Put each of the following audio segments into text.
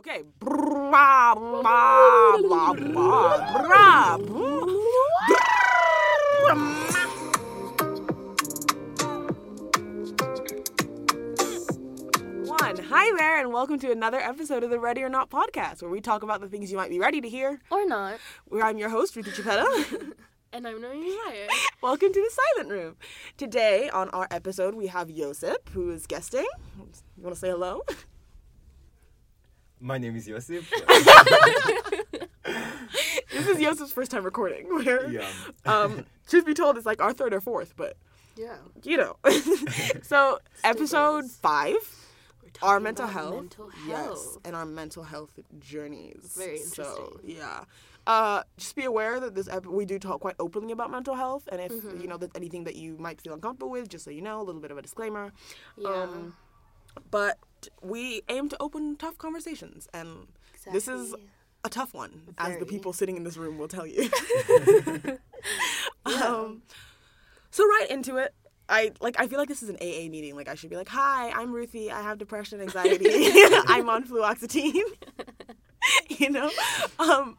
Okay. Hi there, and welcome to another episode of the Ready or Not podcast, where we talk about the things you might be ready to hear. Or not. Where I'm your host, Ruthie Chipetta. And I'm Noemi Meyer. welcome to the Silent Room. Today on our episode, we have Josip, who is guesting. You want to say hello? My name is Josip. This is Josip's first time recording. Where, yeah. um, truth be told, it's like our third or fourth, but Yeah. you know. so episode five, We're our mental about health, Mental yes, and our mental health journeys. Very So interesting. yeah. Uh, just be aware that this ep- we do talk quite openly about mental health, and if Mm-hmm. you know that anything that you might feel uncomfortable with, just so you know, a little bit of a disclaimer. Yeah. Um, but we aim to open tough conversations, and this is a tough one, as the people sitting in this room will tell you. um, so right into it. I like. I feel like this is an AA meeting. Like I should be like, "Hi, I'm Ruthie. I have depression, anxiety. I'm on fluoxetine." you know, um,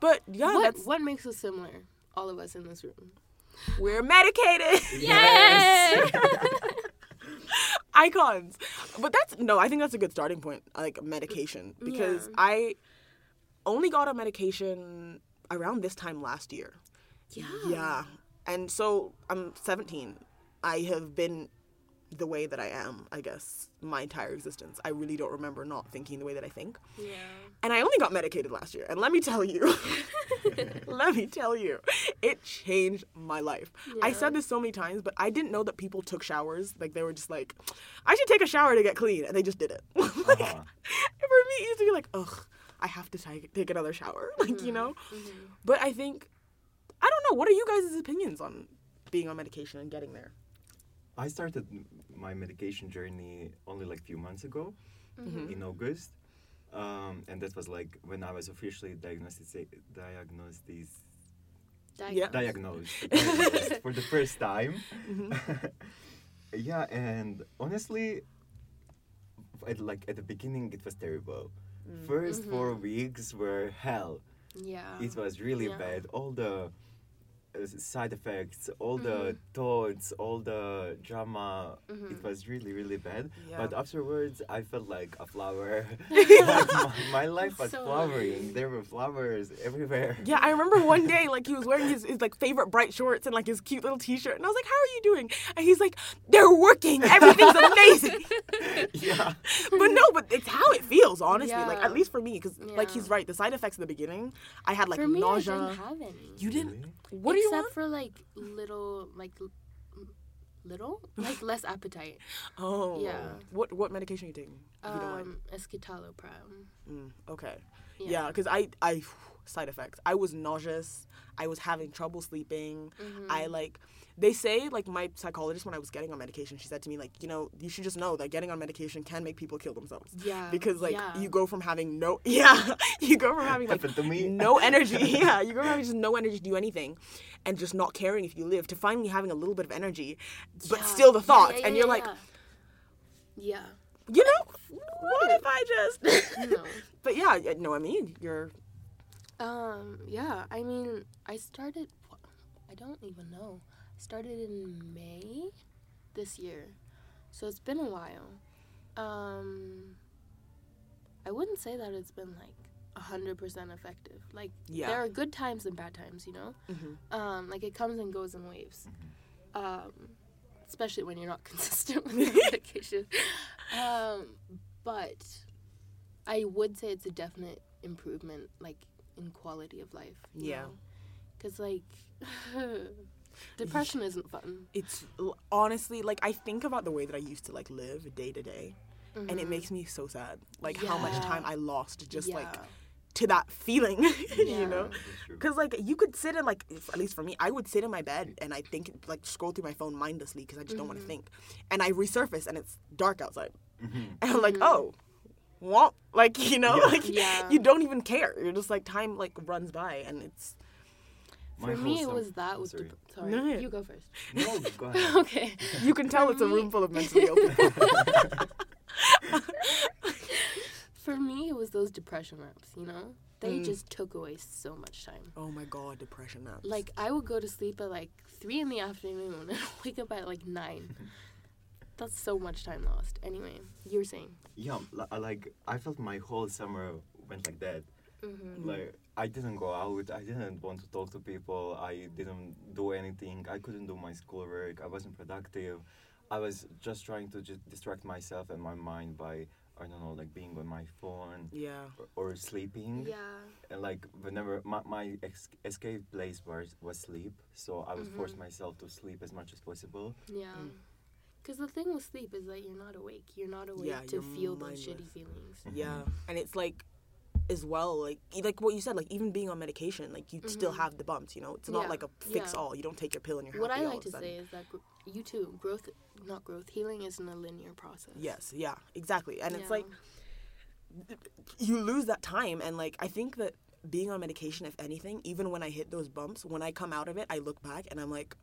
but yeah, what, that's what makes us similar? All of us in this room. we're medicated. Yes! Icons. But that's no, I think that's a good starting point, like medication, because Yeah. I only got a medication around this time last year. yeah. Yeah. And so I'm 17. I have been the way that I am, I guess, my entire existence. I really don't remember not thinking the way that I think. Yeah. And I only got medicated last year. And let me tell you, let me tell you, it changed my life. I said this so many times, but I didn't know that people took showers. Like they were just like, I should take a shower to get clean. And they just did it. like, Uh-huh. For me, it used to be like, ugh, I have to take, take another shower. Like, you know? But I think, I don't know, what are you guys' opinions on being on medication and getting there? I started my medication journey only like a few months ago, Mm-hmm. in August, um, and that was like when I was officially diagnosed diagnosed this- Yeah. diagnosed, diagnosed for the first time. Mm-hmm. yeah, and honestly, at, like at the beginning, it was terrible. Mm. First four weeks were hell. Yeah. it was really Yeah. bad all the side effects all the Mm-hmm. thoughts all the drama Mm-hmm. it was really really bad Yeah. but afterwards i felt like a flower my, my life was So flowering nice. there were flowers everywhere Yeah, I remember one day like he was wearing his, his like favorite bright shorts and like his cute little t-shirt, and I was like, "How are you doing?" And he's like, "They're working. Everything's amazing." yeah but no, but it's how it feels, honestly. Like at least for me, because like he's right. The side effects in the beginning, I had like For me, nausea. I didn't have any. you didn't. Really? What do you Except want? for like little, like little, like less appetite. Oh, Yeah. What what medication are you taking? If you don't mind. Um, escitalopram. Mm, okay. Yeah. Yeah, because I I side effects. I was nauseous. I was having trouble sleeping. Mm-hmm. I like they say like my psychologist when I was getting on medication, she said to me like, you know, you should just know that getting on medication can make people kill themselves. Yeah. Because like yeah. you go from having no yeah, you go from having like to me. no energy. Yeah, you go from having just no energy to do anything and just not caring if you live to finally having a little bit of energy, but Yeah. still the Yeah, thoughts yeah, and you're like, yeah. You know, what if I just no. But yeah, no, I mean, you're Um, yeah, I mean, I started, I don't even know. I started in May this year. So it's been a while. Um, I wouldn't say that it's been like 100% effective. Like, Yeah. there are good times and bad times, you know? Mhm. Um, like, it comes and goes in waves. Um, especially when you're not consistent with your medication. Um, but I would say it's a definite improvement, like in quality of life. Yeah. Because like depression isn't fun. it's honestly like I think about the way that I used to like live day to day, and it Mhm. makes me so sad. Like how much Yeah. time I lost just like Yeah. To that feeling, you know. Because like you could sit in like if- at least for me, I would sit in my bed and I think like scroll through my phone mindlessly because I just don't want to think, and I resurface and it's dark outside, Mhm. and I'm like, oh, well, like you know, Yeah. like Yeah. you don't even care. You're just like time like runs by and it's My For me, it was that with sorry. dep- sorry. No, yeah. You go first. no go ahead okay. you can tell it's a room full of mentally ill people. For me, it was those depression apps. You know, they Mm. just took away so much time. Oh my god, depression naps. Like I would go to sleep at like three in the afternoon and wake up at like nine. That's so much time lost. Anyway, you were saying. Yeah, like I felt my whole summer went like that. Mm-hmm. Like I didn't go out. I didn't want to talk to people. I didn't do anything. I couldn't do my schoolwork. I wasn't productive. I was just trying to just distract myself and my mind by I don't know, like being on my phone yeah. or, or sleeping. Yeah. And like whenever my, my ex- escape place was was sleep, so I would force Mhm. myself to sleep as much as possible. Yeah. Mm. Because the thing with sleep is that you're not awake. You're not awake Yeah, to you're feel those shitty mindless. feelings. Yeah, and it's like, as well, like like what you said, like even being on medication, like you still Mhm. have the bumps. You know, it's not Yeah, like a fix yeah. all. You don't take your pill and you're What I happy all like to say is that gr- you too, growth, not growth, healing isn't a linear process. Yes, yeah, exactly. And it's like you lose that time and like I think that being on medication if anything, even when I hit those bumps, when I come out of it, I look back and I'm like,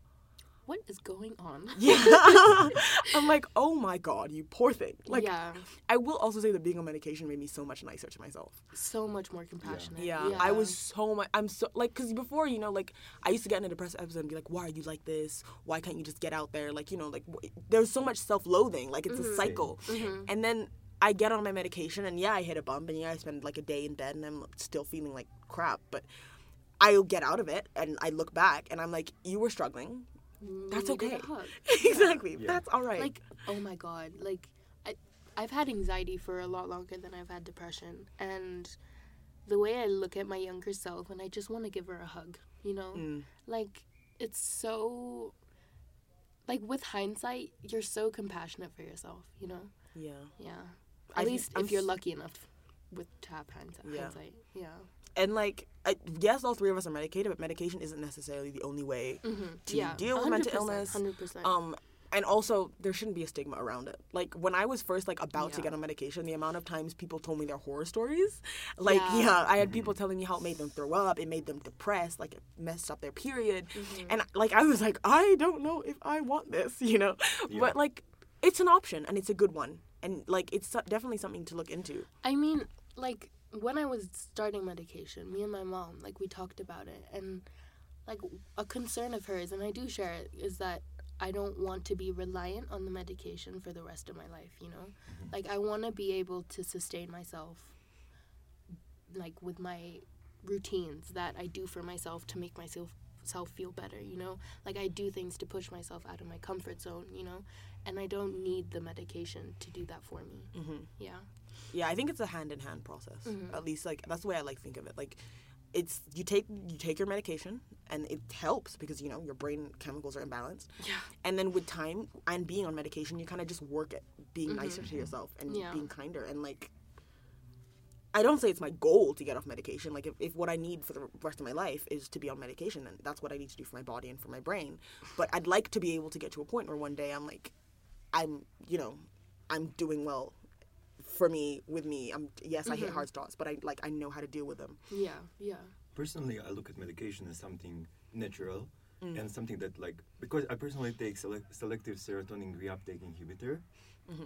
what is going on? yeah. I'm like, "Oh my god, you poor thing." Like yeah, I will also say that being on medication made me so much nicer to myself. so much more compassionate. Yeah, I was so much. I'm so like because before you know like I used to get in a depressive episode and be like, why are you like this? Why can't you just get out there? Like you know like wh- there's so much self-loathing. Like it's a cycle. Mhm. And then I get on my medication and yeah I hit a bump and yeah I spend like a day in bed and I'm still feeling like crap. But I'll get out of it and I look back and I'm like, you were struggling. That's Needed a okay. hug. exactly. Yeah. That's all right. Like, oh my god, like I, I've had anxiety for a lot longer than I've had depression, and the way I look at my younger self, and I just want to give her a hug. You know, Mm. like it's so. Like with hindsight, you're so compassionate for yourself. You know. yeah. Yeah. At think least I'm if you're lucky enough with to have hindsight. Yeah. hindsight. Yeah. And like, I, yes, all three of us are medicated, but medication isn't necessarily the only way Mm-hmm. to yeah. deal with mental 100%, illness. Hundred percent. Um, and also, there shouldn't be a stigma around it. Like when I was first like about to get on medication, the amount of times people told me their horror stories, like Yeah. yeah, I had people telling me how it made them throw up, it made them depressed, like it messed up their period, Mm-hmm. and like I was like, I don't know if I want this, you know, Yeah. but like it's an option and it's a good one, and like it's definitely something to look into. I mean, like when I was starting medication, me and my mom, like we talked about it, and like a concern of hers, and I do share it, is that I don't want to be reliant on the medication for the rest of my life. You know, like I want to be able to sustain myself, like with my routines that I do for myself to make myself self feel better you know? Like i do things to push myself out of my comfort zone you know? And i don't need the medication to do that for me. Hmm yeah Yeah, I think it's a hand in hand process. Mhm. At least like that's the way I like think of it. Like it's you take you take your medication and it helps because you know your brain chemicals are imbalanced. Yeah. And then with time and being on medication, you kind of just work at being nicer to yourself and Mm-hmm. Yeah. being kinder and like I don't say it's my goal to get off medication. Like if, if what I need for the rest of my life is to be on medication, then that's what I need to do for my body and for my brain. But I'd like to be able to get to a point where one day I'm like I'm, you know, I'm doing well for me with me. I'm yes, I hit hard thoughts, but I like I know how to deal with them. Yeah, yeah. Personally, I look at medication as something natural Mm. and something that like because I personally take select, selective serotonin reuptake inhibitor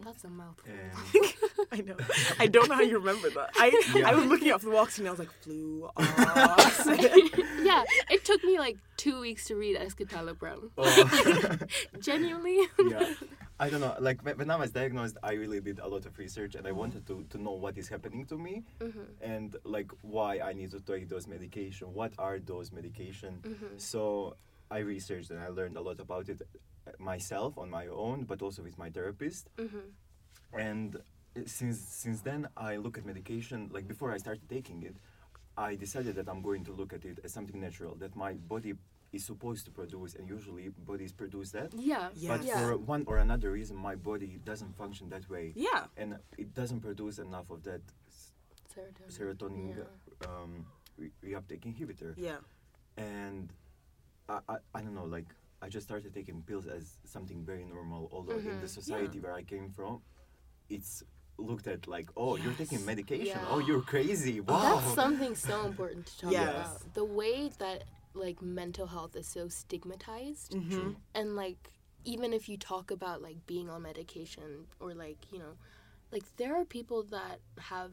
That's a mouthful. and I know. I don't know how you remember that. I Yeah. I was looking up fluoxetine. and I was like fluoxetine. yeah, it took me like two weeks to read escitalopram. oh, Genuinely. yeah. I don't know. Like when, I was diagnosed, I really did a lot of research, and I wanted to, to know what is happening to me, Mhm. and like why I need to take those medication. What are those medication? Mhm. So I researched and I learned a lot about it uh, myself on my own, but also with my therapist. Mhm. And uh, since since then, I look at medication. Like before I started taking it, I decided that I'm going to look at it as something natural that my body is supposed to produce, and usually bodies produce that. Yeah. But Yeah. for one or another reason, my body doesn't function that way, yeah. and it doesn't produce enough of that Serotonin. serotonin Yeah. um, re- reuptake inhibitor. Yeah. And I, I, I don't know, like I just started taking pills as something very normal. Although in the Mhm. society where I came from, it's looked at like, oh, you're taking medication. Yeah. Oh, you're crazy. Wow. That's something so important to talk Yes. about. The way that like mental health is so stigmatized Mm-hmm. and like even if you talk about like being on medication or like, you know, like there are people that have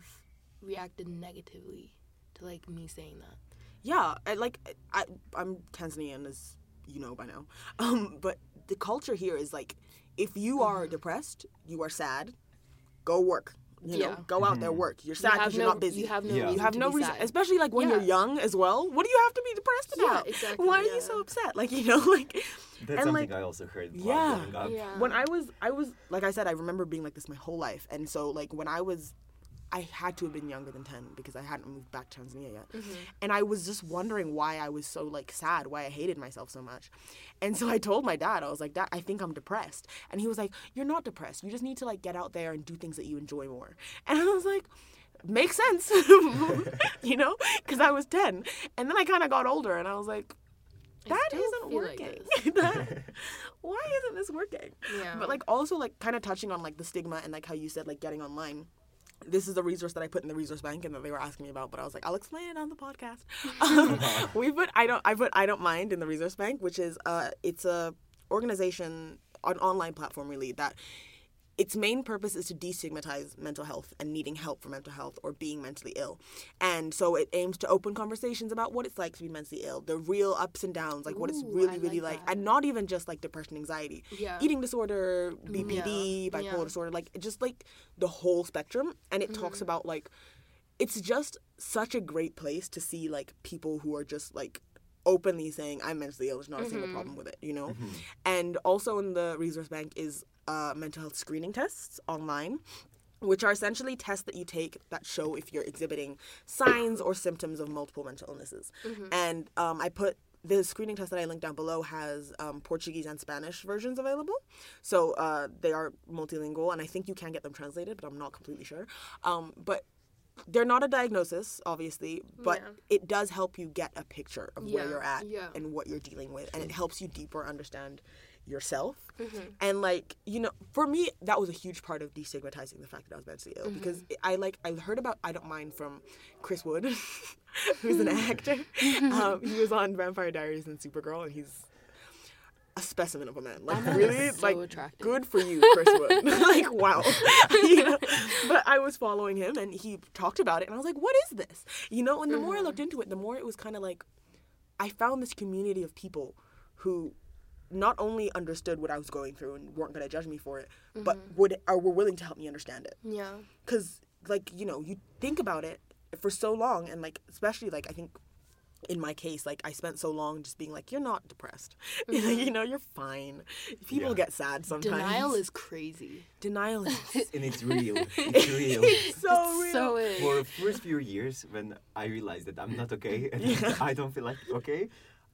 reacted negatively to like me saying that. Yeah, I, like I, I'm Tanzanian, as you know by now. Um, but the culture here is like, if you are Mm-hmm. depressed, you are sad, go work. You know, Yeah. go out there mm-hmm. work. You're sad you have because you're no, not busy. You have no Yeah. reason. You have to no be reason, sad. especially like when you're young as well. What do you have to be depressed Yeah, about? exactly, Why are you so upset? Like you know, like That's and, something like, I also heard. yeah. Yeah. when I was I was like I said I remember being like this my whole life and so like when I was I had to have been younger than 10 because I hadn't moved back to Tanzania yet. Mm-hmm. And I was just wondering why I was so like sad, why I hated myself so much. And so I told my dad, I was like, "Dad, I think I'm depressed." And he was like, "You're not depressed. You just need to like get out there and do things that you enjoy more." And I was like, "Makes sense." you know? Cuz I was 10. And then I kind of got older and I was like, that isn't feel like working. That- why isn't this working? Yeah. But like also like kind of touching on like the stigma and like how you said like getting online. This is a resource that I put in the resource bank and that they were asking me about, but I was like, I'll explain it on the podcast. Um, we put I don't I put I don't mind in the resource bank, which is uh it's a organization an online platform really that its main purpose is to destigmatize mental health and needing help for mental health or being mentally ill. And so it aims to open conversations about what it's like to be mentally ill, the real ups and downs, like what it's really, I really like like, and not even just like depression, anxiety, Yeah. eating disorder, mm, BPD, Yeah, bipolar yeah. disorder, like just like the whole spectrum. And it talks mm-hmm. about like, it's just such a great place to see like people who are just like openly saying I'm mentally ill. There's not a single mm-hmm. problem with it, you know. Mm-hmm. And also in the resource bank is uh, mental health screening tests online. Which are essentially tests that you take that show if you're exhibiting signs or symptoms of multiple mental illnesses. And um, I put the screening test that I linked down below has um, Portuguese and Spanish versions available. So uh, they are multilingual, and I think you can get them translated, but I'm not completely sure. Um, but they're not a diagnosis, obviously, but Yeah. it does help you get a picture of where you're at yeah. and what you're dealing with, and it helps you deeper understand yourself. Mm-hmm. And like you know, for me, that was a huge part of destigmatizing the fact that I was mentally ill Mm-hmm. because I like I heard about I don't mind from Chris Wood, who's an actor. Mm-hmm. um, he was on Vampire Diaries and Supergirl, and he's a specimen of a man. Like really, so like attractive. good for you, Chris Wood. like wow, you know. But I was following him, and he talked about it, and I was like, "What is this?" You know. And the more I looked into it, the more it was kind of like I found this community of people who not only understood what I was going through and weren't going to judge me for it, but mm-hmm. would or were willing to help me understand it. Yeah. Cuz like, you know, you think about it for so long and like especially like I think in my case, like I spent so long just being like, "You're not depressed, you mm-hmm. know, you're fine." People Yeah. get sad sometimes. Denial is crazy. denial is and it's real. It's real. so real. So is. For the first few years, when I realized that I'm not okay and I don't feel like okay,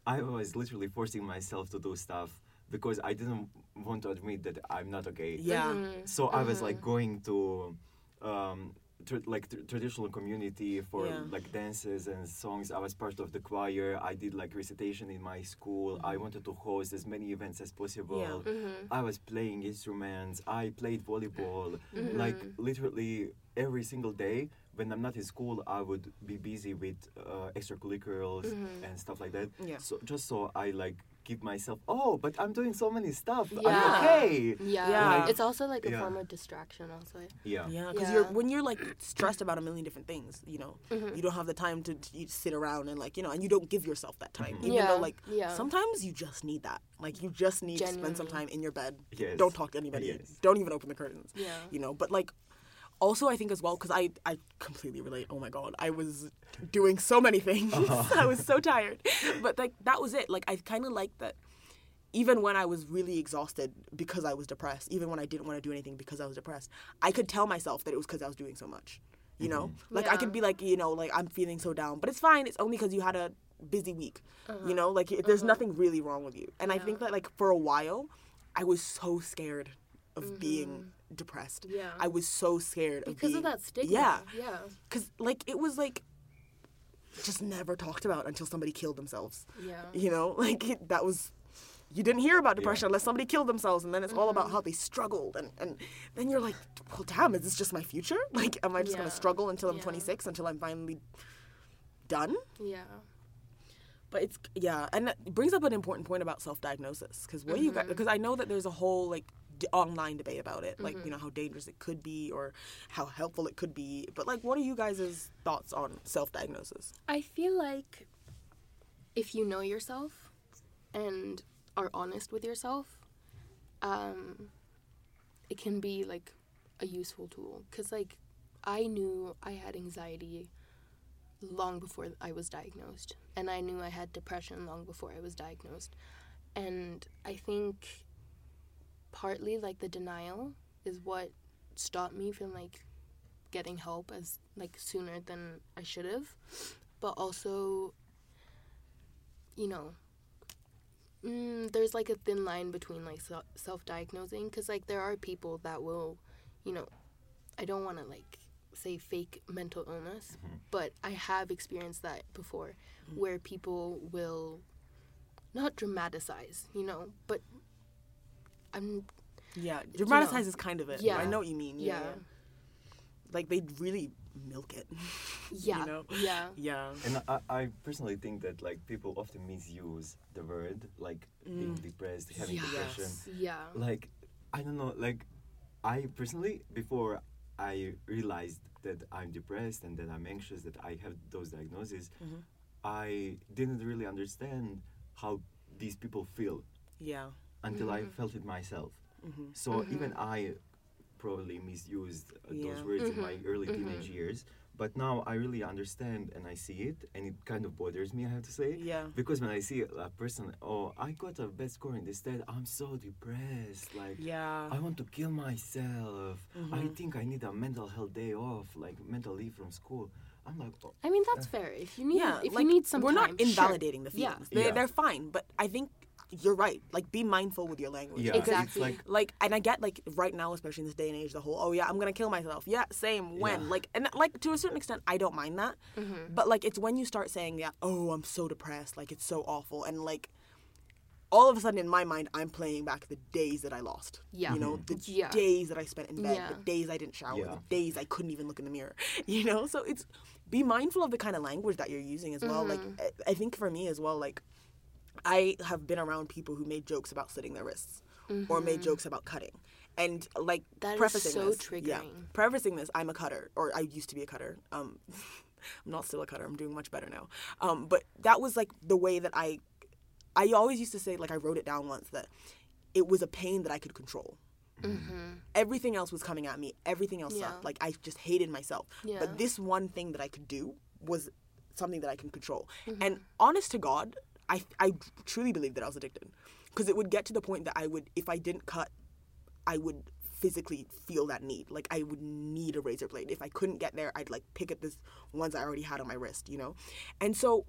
I was literally forcing myself to do stuff because I didn't want to admit that I'm not okay. yeah, Mm-hmm. So I was like going to um, tr- like tr- traditional community for Yeah. like dances and songs. I was part of the choir. I did like recitation in my school. I wanted to host as many events as possible. Yeah. Mm-hmm. I was playing instruments. I played volleyball. Mm-hmm. Like literally every single day. When I'm not in school, I would be busy with uh, extracurriculars and stuff like that. Mm-hmm. Yeah. So just so I like give myself, oh, but I'm doing so many stuff. Yeah. I'm okay. Yeah. Yeah. It's also like a Yeah. form of distraction also. Yeah. Yeah, because Yeah. you're when you're like stressed about a million different things, you know, Mm-hmm. you don't have the time to, to you sit around and like you know, and you don't give yourself that time. Even Yeah, though like yeah. sometimes you just need that. Like you just need to spend some time in your bed. Yes. Don't talk to anybody. Yes. Don't even open the curtains. Yeah. You know, but like also I think as well because I I completely relate. Oh my god, I was doing so many things. Uh-huh. I was so tired, but like that was it. Like I kind of like that. Even when I was really exhausted because I was depressed, even when I didn't want to do anything because I was depressed, I could tell myself that it was because I was doing so much. You know, mm-hmm. like I could be like, you know, like I'm feeling so down, but it's fine. It's only because you had a busy week. You uh-huh. know, like it- there's uh-huh. nothing really wrong with you. And I think that like for a while, I was so scared of being mm-hmm. Depressed. Yeah. I was so scared of Because being of that stigma. Yeah, Yeah. because like it was like just never talked about until somebody killed themselves. Yeah. You know, like it, that was you didn't hear about depression unless somebody killed themselves, and then it's all about how they struggled, and and then you're like, well, damn, is this just my future? Like, am I just Yeah. gonna struggle until I'm Yeah. 26 until I'm finally done? Yeah. But it's yeah, and it brings up an important point about self-diagnosis because what you Mm-hmm. got? Because I know that there's a whole like d- online debate about it, like Mm-hmm. you know how dangerous it could be or how helpful it could be. But like, what are you guys' thoughts on self-diagnosis? I feel like if you know yourself and are honest with yourself, um, it can be like a useful tool. Cause like I knew I had anxiety long before I was diagnosed, and I knew I had depression long before I was diagnosed, and I think partly like the denial is what stopped me from like getting help as like sooner than I should have. But also you know mm, there's like a thin line between like self-diagnosing because like there are people that will you know i don't want to like say fake mental illness but i have experienced that before where people will not dramatize you know but i'm Yeah, dramatize is kind of it. Yeah. I know what you mean. Yeah, yeah yeah. like they really milk it. yeah know? yeah yeah. And I, I personally think that like people often misuse the word like being mm. depressed, having Yes. depression. yeah Like I don't know, like I personally before I realized that I'm depressed and that I'm anxious, that I have those diagnoses, mm-hmm. I didn't really understand how these people feel Yeah. Until I Mm-hmm. felt it myself. So even I probably misused uh, those Yeah. words in my Mm-hmm. early teenage years. But now I really understand and I see it, and it kind of bothers me, I have to say. Yeah. Because when I see a person, oh, I got a bad score in this test, I'm so depressed. Like, Yeah. I want to kill myself. I Mm-hmm. think I need a mental health day off, like mental leave from school. I'm like, oh, i mean that's fair if you need yeah, if like, you need some we're not time, sure. invalidating the Yeah. feelings. They, Yeah. They're fine, but I think you're right. Like, be mindful with your language. yeah, Exactly. it's like, Like, and I get like right now, especially in this day and age, the whole oh yeah, I'm gonna kill myself. Yeah, same. When Yeah. like and like to a certain extent, I don't mind that. Mm-hmm. But like, it's when you start saying yeah, oh I'm so depressed, like it's so awful, and like all of a sudden in my mind, I'm playing back the days that I lost. Yeah. You know, the Yeah. days that I spent in bed, Yeah. the days I didn't shower, Yeah. the days I couldn't even look in the mirror. You know, so it's be mindful of the kind of language that you're using as well. Like I, I think for me as well, like I have been around people who made jokes about slitting their wrists or made jokes about cutting. And like That prefacing so this, yeah, prefacing this, I'm a cutter, or I used to be a cutter. Um, I'm not still a cutter. I'm doing much better now. Um, but that was like the way that I, I always used to say like I wrote it down once that it was a pain that I could control. Everything else was coming at me. Everything else Mm-hmm. Yeah. sucked. Like I just hated myself. Yeah. But this one thing that I could do was something that I can control. Mm-hmm. And honest to God, I I truly believe that I was addicted, because it would get to the point that I would, if I didn't cut, I would physically feel that need. Like I would need a razor blade. If I couldn't get there, I'd like pick at this ones I already had on my wrist, you know. And so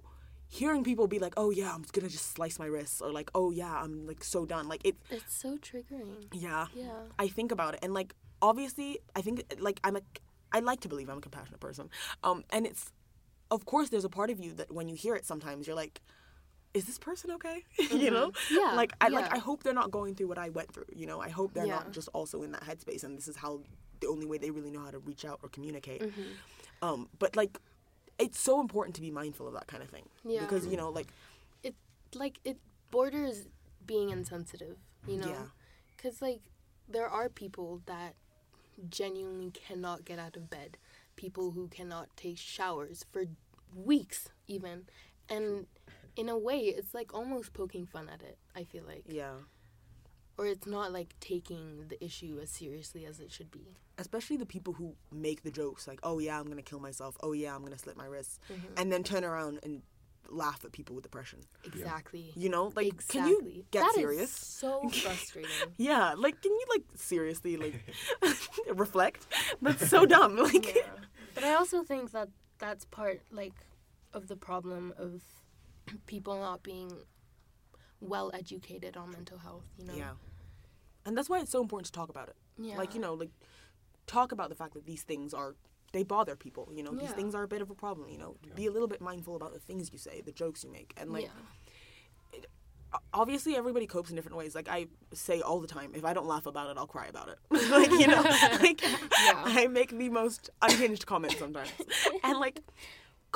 hearing people be like, "Oh yeah, I'm gonna just slice my wrists," or like, "Oh yeah, I'm like so done," like it, it's so triggering yeah. yeah I think about it, and like obviously, I think like I'm a, I like to believe I'm a compassionate person, um, and it's, of course, there's a part of you that when you hear it, sometimes you're like, is this person okay? you know, Yeah, like I like. I hope they're not going through what I went through. You know, I hope they're Yeah. not just also in that headspace, and this is how the only way they really know how to reach out or communicate. Mm-hmm. Um, but like, it's so important to be mindful of that kind of thing. Yeah. Because you know, like, it like it borders being insensitive you know Yeah. because like there are people that genuinely cannot get out of bed people who cannot take showers for weeks even and in a way it's like almost poking fun at it i feel like yeah. or it's not like taking the issue as seriously as it should be especially the people who make the jokes like, "Oh yeah, I'm gonna kill myself. Oh yeah, I'm gonna slit my wrists," Mm-hmm. and then turn around and laugh at people with depression. exactly You know, like, exactly can you get That is serious? so frustrating Yeah, like, can you like seriously like reflect? That's so dumb. Like, Yeah. But I also think that that's part like of the problem of people not being well educated on mental health, you know. yeah, and that's why it's so important to talk about it. Yeah. Like, you know, like talk about the fact that these things are they bother people. You know, these things are a bit of a problem. You know, be a little bit mindful about the things you say, the jokes you make, and like. yeah. obviously everybody copes in different ways like i say all the time if i don't laugh about it i'll cry about it like you know like i make the most unhinged comments sometimes and like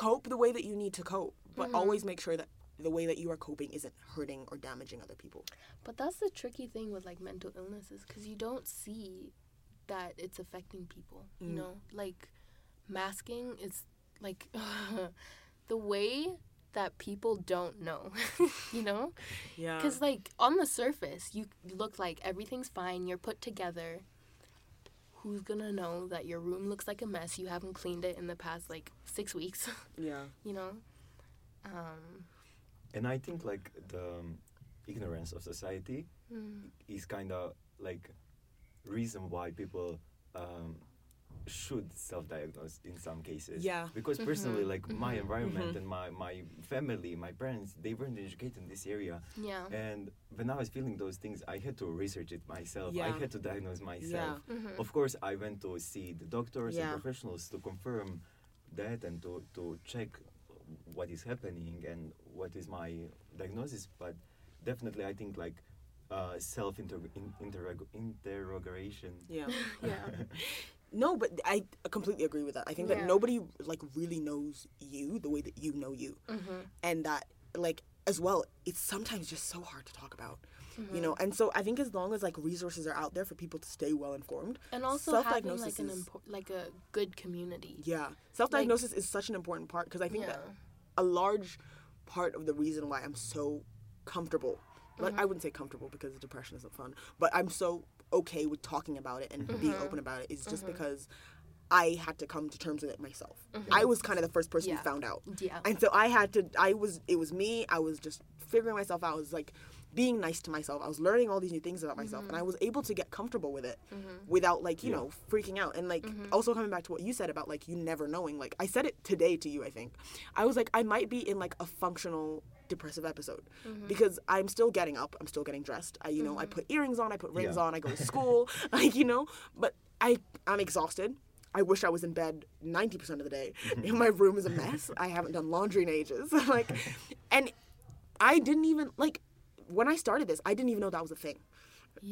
cope the way that you need to cope but always make sure that the way that you are coping isn't hurting or damaging other people. But that's the tricky thing with like mental illnesses because you don't see that it's affecting people. You Mm. know, like masking is like the way that people don't know. you know, Yeah. because like on the surface you look like everything's fine. You're put together. Who's gonna know that your room looks like a mess? You haven't cleaned it in the past like six weeks. yeah. you know. Um, And I think like the um, ignorance of society mm, is kind of like reason why people um, should self-diagnose in some cases. Yeah. Because personally, Mhm, like my mhm, environment mhm. and my my family, my parents, they weren't educated in this area. yeah. And when I was feeling those things, I had to research it myself. Yeah. I had to diagnose myself. Mhm. Of course, I went to see the doctors Yeah. and professionals to confirm that and to, to check what is happening and what is my diagnosis. But definitely, I think like uh, self interrogation. Yeah. yeah. No, but I completely agree with that. I think that nobody like really knows you the way that you know you, Mhm. and that like as well, it's sometimes just so hard to talk about, Mm-hmm. you know. And so I think as long as like resources are out there for people to stay well informed, and also having like an impor- like a good community. yeah, self diagnosis is such an important part because I think yeah. that a large part of the reason why I'm so comfortable, like Mm-hmm. I wouldn't say comfortable because depression isn't fun, but I'm so okay with talking about it and being Mm-hmm. open about it is just because I had to come to terms with it myself. I was kind of the first person Mm-hmm. Yeah. who found out. Yeah. And so I had to I was it was me, I was just figuring myself out. I was like being nice to myself. I was learning all these new things about myself and I mm-hmm. was able to get comfortable with it mm-hmm. without like, you Yeah. know, freaking out. And like mm-hmm. also coming back to what you said about like you never knowing. Like I said it today to you, I think. I was like I might be in like a functional depressive episode because I'm still getting up, I'm still getting dressed. I you know, I put earrings on, I put rings Yeah. on, I go to school, like you know, but I I'm exhausted. I wish I was in bed 90% of the day. My room is a mess. I haven't done laundry in ages. like and I didn't even like when I started this, I didn't even know that was a thing.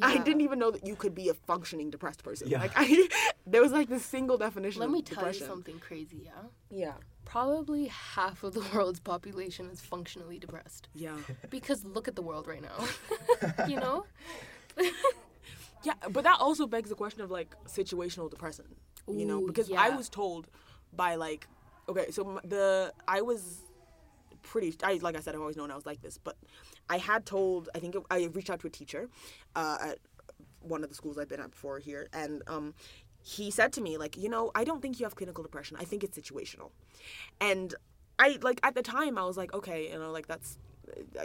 I didn't even know that you could be a functioning depressed person. Yeah. Like I there was like this single definition Let of me tell depression. you something crazy, yeah? Yeah. Probably half of the world's population is functionally depressed. Yeah. Because look at the world right now. you know? Yeah, but that also begs the question of like situational depression. You know, Ooh, because I was told by like okay, so the I was pretty I like I said I've always known I was like this, but I had told I think it, I reached out to a teacher uh, at one of the schools I've been at before here and um he said to me like, you know, I don't think you have clinical depression. I think it's situational. And I like at the time I was like, okay, you know, like that's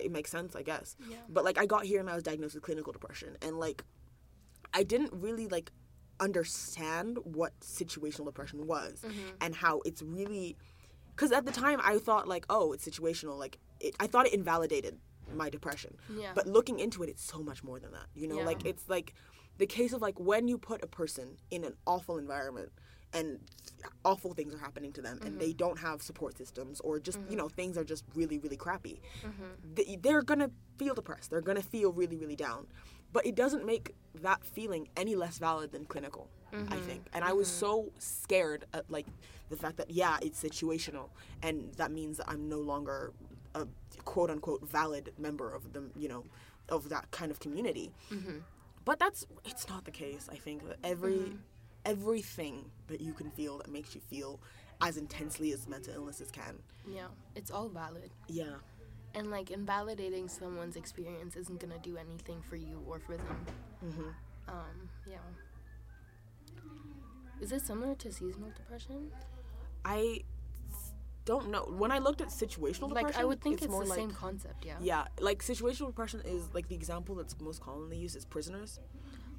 it makes sense, I guess. Yeah. But like I got here and I was diagnosed with clinical depression and like I didn't really like understand what situational depression was Mm-hmm. and how it's really because at the time I thought like oh it's situational like it, I thought it invalidated my depression Yeah. but looking into it it's so much more than that you know Yeah. like it's like the case of like when you put a person in an awful environment and awful things are happening to them and they Mm-hmm. don't have support systems or just you know things are just really really crappy Mm-hmm. th- they're gonna feel depressed they're gonna feel really really down but it doesn't make that feeling any less valid than clinical i think and i was so scared at like the fact that yeah it's situational and that means that i'm no longer a quote unquote valid member of the you know of that kind of community but that's it's not the case i think that every everything that you can feel that makes you feel as intensely as mental illnesses can yeah. It's all valid. yeah And like invalidating someone's experience isn't gonna do anything for you or for them. hmm Um, yeah. Is it similar to seasonal depression? I don't know. When I looked at situational depression, Like I would think it's, more the like same concept, yeah. yeah, like situational depression is like the example that's most commonly used is prisoners.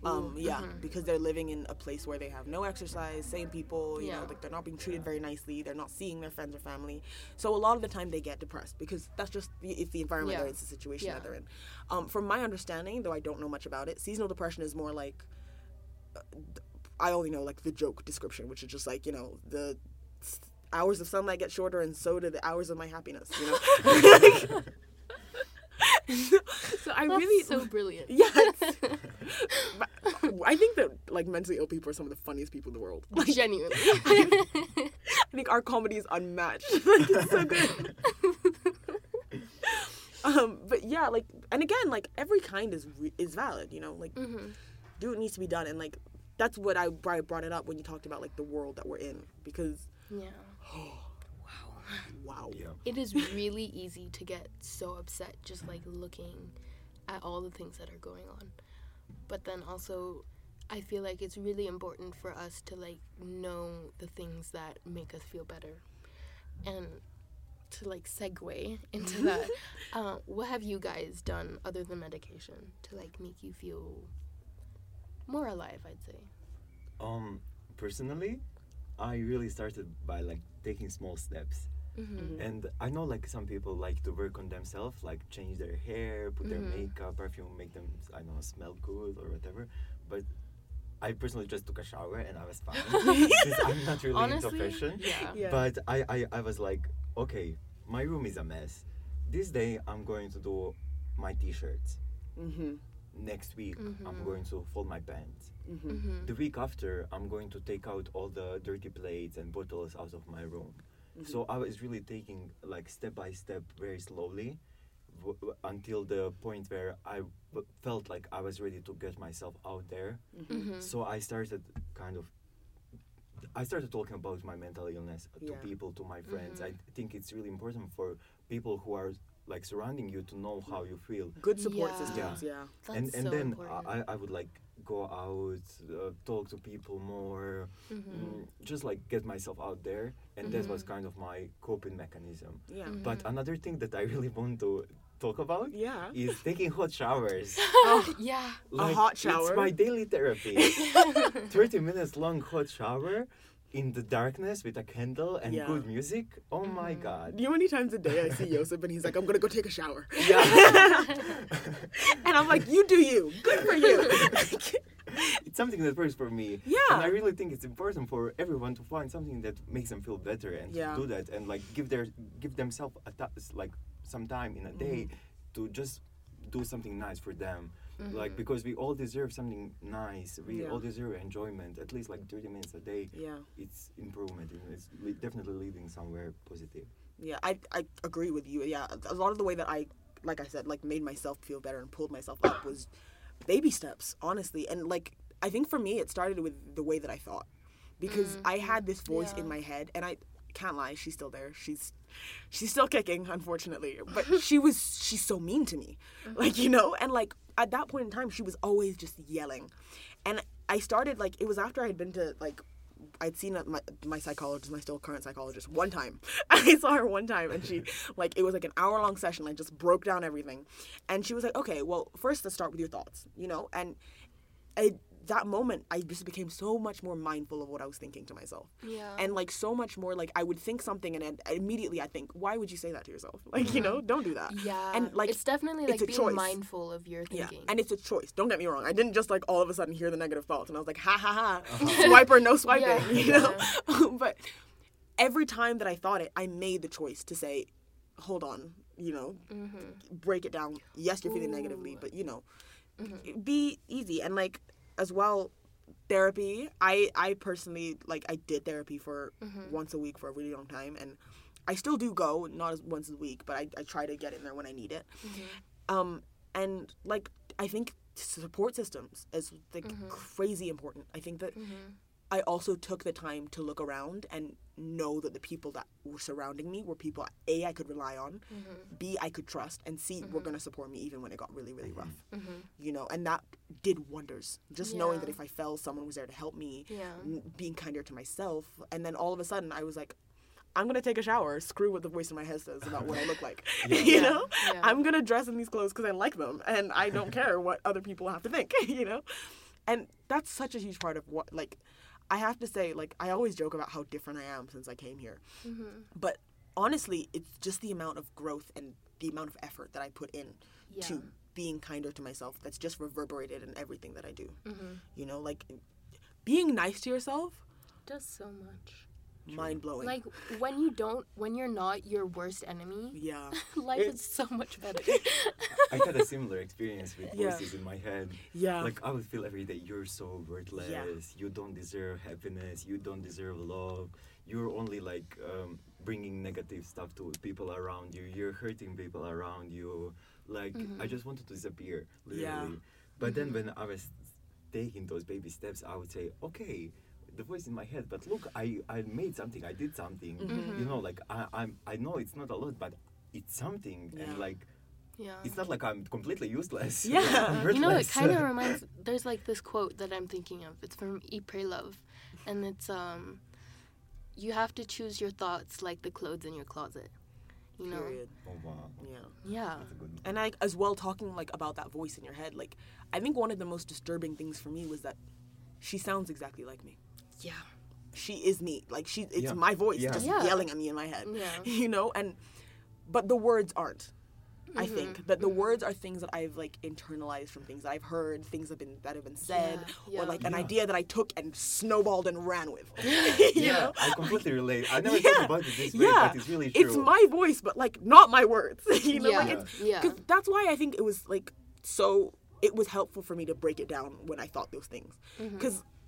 Um, yeah, mhm. because they're living in a place where they have no exercise, same people, you Yeah. know, like they're not being treated very nicely, they're not seeing their friends or family. So a lot of the time they get depressed because that's just the, it's the environment Yeah. they're it's the situation Yeah. that they're in. Um, from my understanding, though I don't know much about it, seasonal depression is more like uh, I only know like the joke description, which is just like you know the hours of sunlight get shorter, and so do the hours of my happiness. You know. so I That's really so brilliant. yes. I think that like mentally ill people are some of the funniest people in the world. Like, Genuinely. I think our comedy is unmatched. like, it's so good. um, but yeah, like, and again, like every kind is re- is valid. You know, like Mm-hmm. do what needs to be done, and like that's what I why I brought it up when you talked about like the world that we're in because Yeah. wow, Yeah. It is really easy to get so upset just like looking at all the things that are going on. But then also I feel like it's really important for us to like know the things that make us feel better. And to like segue into that, uh, what have you guys done other than medication to like make you feel more alive, I'd say? Um, personally, I really started by like taking small steps. Mm-hmm. And I know like some people like to work on themselves, like change their hair, put their Mhm. makeup, perfume, make them I don't know smell good or whatever. But I personally just took a shower and I was fine. Since I'm not really Honestly, into fashion. yeah. Yeah. But I, I, I was like, okay, my room is a mess. This day I'm going to do my t-shirts. mm-hmm, Next week I'm Mhm. going to fold my pants. mm-hmm, Mm-hmm. The week after I'm going to take out all the dirty plates and bottles out of my room. Mm-hmm. So I was really taking like step by step, very slowly, w- w- until the point where I w- felt like I was ready to get myself out there. Mm-hmm. So I started kind of. I started talking about my mental illness to Yeah. people, to my friends. I think it's really important for people who are like surrounding you to know how you feel. good support Yeah. systems. Yeah, That's and and so then important. I, I would like go out, uh, talk to people more, Mhm. mm, just like get myself out there, and that was Mhm. kind of my coping mechanism. yeah, Mhm. But another thing that I really want to talk about yeah. is taking hot showers. Oh, yeah. Like, hot shower? It's my daily therapy. 30 minutes long hot shower in the darkness with a candle and Yeah. good music. Oh my Mhm. god. Do you know how many times a day I see Joseph and he's like, I'm gonna go take a shower. Yeah. and I'm like, you do you. Good for you. it's something that works for me. Yeah. And I really think it's important for everyone to find something that makes them feel better and Yeah. to do that and like give their give themselves a like some time in a day Mm-hmm. to just do something nice for them. Mm-hmm. Like because we all deserve something nice. We Yeah. all deserve enjoyment. At least like 30 minutes a day. yeah. It's improvement. and It's le- definitely leading somewhere positive. Yeah, I, I agree with you. Yeah, a lot of the way that I, like I said, like made myself feel better and pulled myself up was baby steps, honestly. And like, I think for me, it started with the way that I thought. Because I had this voice in my head, and I can't lie, she's still there. She's she's still kicking, unfortunately. But she was she's so mean to me. Uh-huh. Like, you know, and like at that point in time she was always just yelling. And I started like it was after I had been to like I'd seen my my psychologist, my still current psychologist, one time. I saw her one time, and she like it was like an hour long session. I just broke down everything, and she was like, "Okay, well, first let's start with your thoughts," you know. And I, that moment, I just became so much more mindful of what I was thinking to myself, Yeah. and like so much more like I would think something, and then immediately I think, "Why would you say that to yourself? Like, you know, don't do that." yeah. and, like, it's definitely like a being choice. mindful of your thinking. Yeah, and it's a choice. Don't get me wrong. I didn't just like all of a sudden hear the negative thoughts and I was like, ha ha ha, swipe or no swiping, Yeah, you know. but every time that I thought it, I made the choice to say, hold on, you know, mm-hmm. break it down. Yes, you're feeling negatively, but you know, Mm-hmm. be easy and like as well. Therapy. I I personally like I did therapy for Mm-hmm. once a week for a really long time, and I still do go, not as once a week, but I, I try to get in there when I need it. Mm-hmm. Um, and like I think support systems is like Mhm. crazy important. I think that Mm-hmm. I also took the time to look around and know that the people that were surrounding me were people a I could rely on, Mm-hmm. b I could trust, and c were gonna support me even when it got really really rough. Mm-hmm. You know, and that did wonders. Just knowing that if I fell, someone was there to help me. Yeah. n- Being kinder to myself, and then all of a sudden I was like. I'm gonna take a shower. Screw what the voice in my head says about what I look like. you know, Yeah. I'm gonna dress in these clothes because I like them, and I don't care what other people have to think. You know, and that's such a huge part of what like I have to say. Like I always joke about how different I am since I came here, Mm-hmm. but honestly, it's just the amount of growth and the amount of effort that I put in Yeah. to being kinder to myself that's just reverberated in everything that I do. Mm-hmm. You know, like being nice to yourself, Does so much. Mind blowing. Like when you don't, when you're not your worst enemy, yeah, life It- is so much better. I had a similar experience with Yeah. voices in my head. yeah, Like I would feel every day you're so worthless. Yeah. You don't deserve happiness. You don't deserve love. you're only like um, bringing negative stuff to people around you. You're hurting people around you. Like I just wanted to disappear, literally. Yeah. But then when I was taking those baby steps, I would say, okay, the voice in my head, but look, I, I made something, I did something. Mm-hmm. You know, like I, I'm I know it's not a lot, but it's something, Yeah. and like Yeah. it's not like I'm completely useless. Yeah. You know, it kind of reminds. There's like this quote that I'm thinking of. It's from Eat, Pray, Love, and it's um, you have to choose your thoughts like the clothes in your closet. You know. Period. oh wow, Yeah. Yeah. that's a good. And I, as well, talking like about that voice in your head, like I think one of the most disturbing things for me was that she sounds exactly like me. Yeah. She is me. Like she, it's Yeah. my voice Yeah. just Yeah. yelling at me in my head. Yeah. You know, and but the words aren't. I Mm-hmm. think that the words are things that I've like internalized from things that I've heard, things that have been that have been said, Yeah, or like an Yeah. idea that I took and snowballed and ran with. you Yeah, know? I completely relate. I never Yeah. thought about it this way, yeah, but it's really true. It's my voice, but like not my words. you know, yeah. like it's yeah. because that's why I think it was like so. It was helpful for me to break it down when I thought those things. Mm-hmm.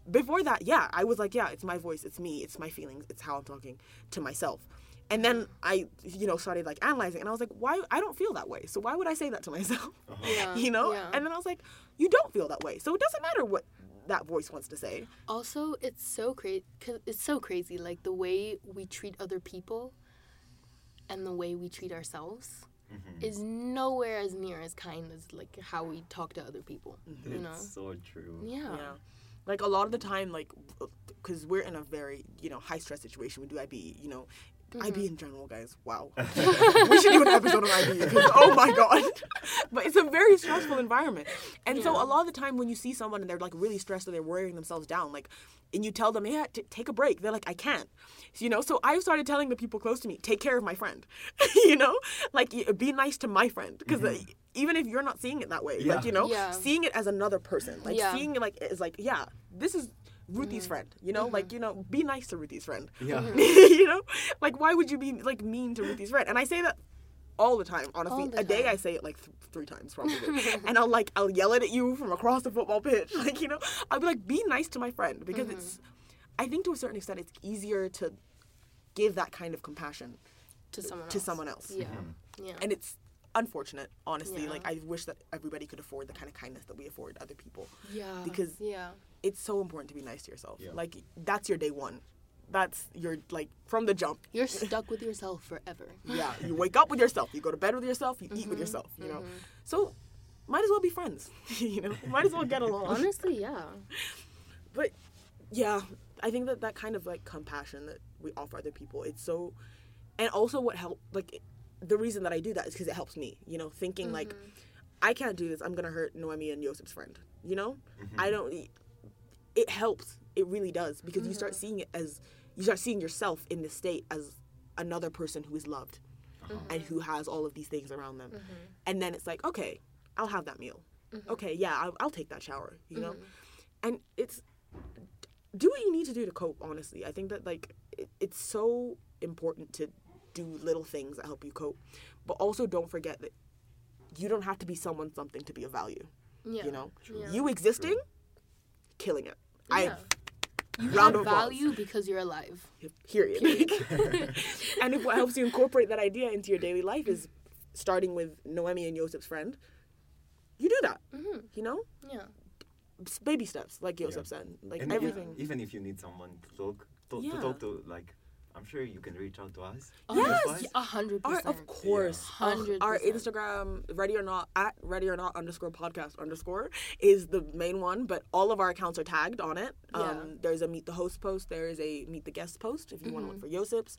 Because before that, yeah, I was like, yeah, it's my voice, it's me, it's my feelings, it's how I'm talking to myself. And then I, you know, started like analyzing, and I was like, why? I don't feel that way. So why would I say that to myself? Yeah, you know. yeah. And then I was like, you don't feel that way, so it doesn't matter what that voice wants to say. Also, it's so crazy. It's so crazy, like the way we treat other people, and the way we treat ourselves, Mm-hmm. is nowhere as near as kind as like how we talk to other people. You know? It's so true. Yeah. Yeah. Like a lot of the time, like, because we're in a very, you know, high stress situation. We do IB, you know, IB mm-hmm. in general, guys. Wow. we should do an episode on IB because, oh my God. but it's a very stressful environment. And so a lot of the time when you see someone and they're like really stressed or they're wearing themselves down, like, and you tell them, yeah, t- take a break. They're like, I can't. You know, so I've started telling the people close to me, take care of my friend. you know, like, be nice to my friend. Because mm-hmm. uh, even if you're not seeing it that way, Yeah. like, you know, Yeah. seeing it as another person, like, Yeah. seeing it like, is like, yeah, this is Ruthie's Mm-hmm. friend. You know, like, you know, be nice to Ruthie's friend. Yeah. you know, like, why would you be like mean to Ruthie's friend? And I say that all the time. Honestly, the a day time. I say it like th- three times probably, and I'll like I'll yell it at you from across the football pitch. Like you know, I'll be like, be nice to my friend because Mm-hmm. it's. I think to a certain extent, it's easier to give that kind of compassion To someone to else. someone else. Yeah. Mm-hmm. Yeah. And it's unfortunate, honestly. Yeah. Like I wish that everybody could afford the kind of kindness that we afford other people. yeah. because- yeah. It's so important to be nice to yourself. Yeah. Like that's your day one. That's your like from the jump. You're stuck with yourself forever. Yeah, you wake up with yourself. You go to bed with yourself. You Mm-hmm. eat with mm-hmm, yourself. You know, mm-hmm. so might as well be friends. you know, might as well get along. Honestly, yeah. But yeah, I think that that kind of like compassion that we offer other people, it's so, and also what help like the reason that I do that is because it helps me. You know, thinking like mm-hmm. I can't do this. I'm gonna hurt Noemi and Josip's friend. You know, I don't. It helps. It really does because you start mm-hmm. seeing it as you start seeing yourself in this state as another person who is loved uh-huh. and who has all of these things around them, mm-hmm. and then it's like, okay, I'll have that meal. Mm-hmm. Okay, yeah, I'll, I'll take that shower. You know, and it's do what you need to do to cope honestly i think that like it, it's so important to do little things that help you cope but also don't forget that you don't have to be someone something to be of value Yeah. you know Yeah. you existing killing it i Yeah. You round have of applause. value because you're alive. period and if what helps you incorporate that idea into your daily life is starting with noemi and josip's friend you do that Mm-hmm. you know Yeah. S- baby steps like josip said like And everything Even, even if you need someone to talk, to, Yeah. to talk to, like, I'm sure you can reach out to us. Yes! A hundred percent. of course, Yeah. Ugh, our 100%. Instagram, ready or not at ready or not underscore podcast underscore is the main one, but all of our accounts are tagged on it. Yeah. Um, there's a meet the host post. There is a meet the guest post. If you want to Mm-hmm. look for Josip's,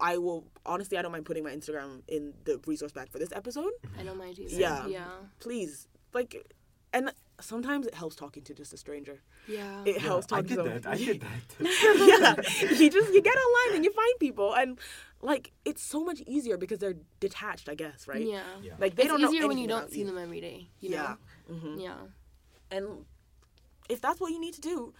I will honestly I don't mind putting my Instagram in the resource bank for this episode. I know my Jesus. Yeah. Yeah. Please, like, and sometimes it helps talking to just a stranger. Yeah. It Yeah, helps I talking did to that. I did that. yeah, you just you get online and you find people, and like it's so much easier because they're detached, I guess, right? Yeah. Yeah. Like they it's don't know easier when you don't about see them every day. You Yeah. know? hmm Yeah. And if that's what you need to do,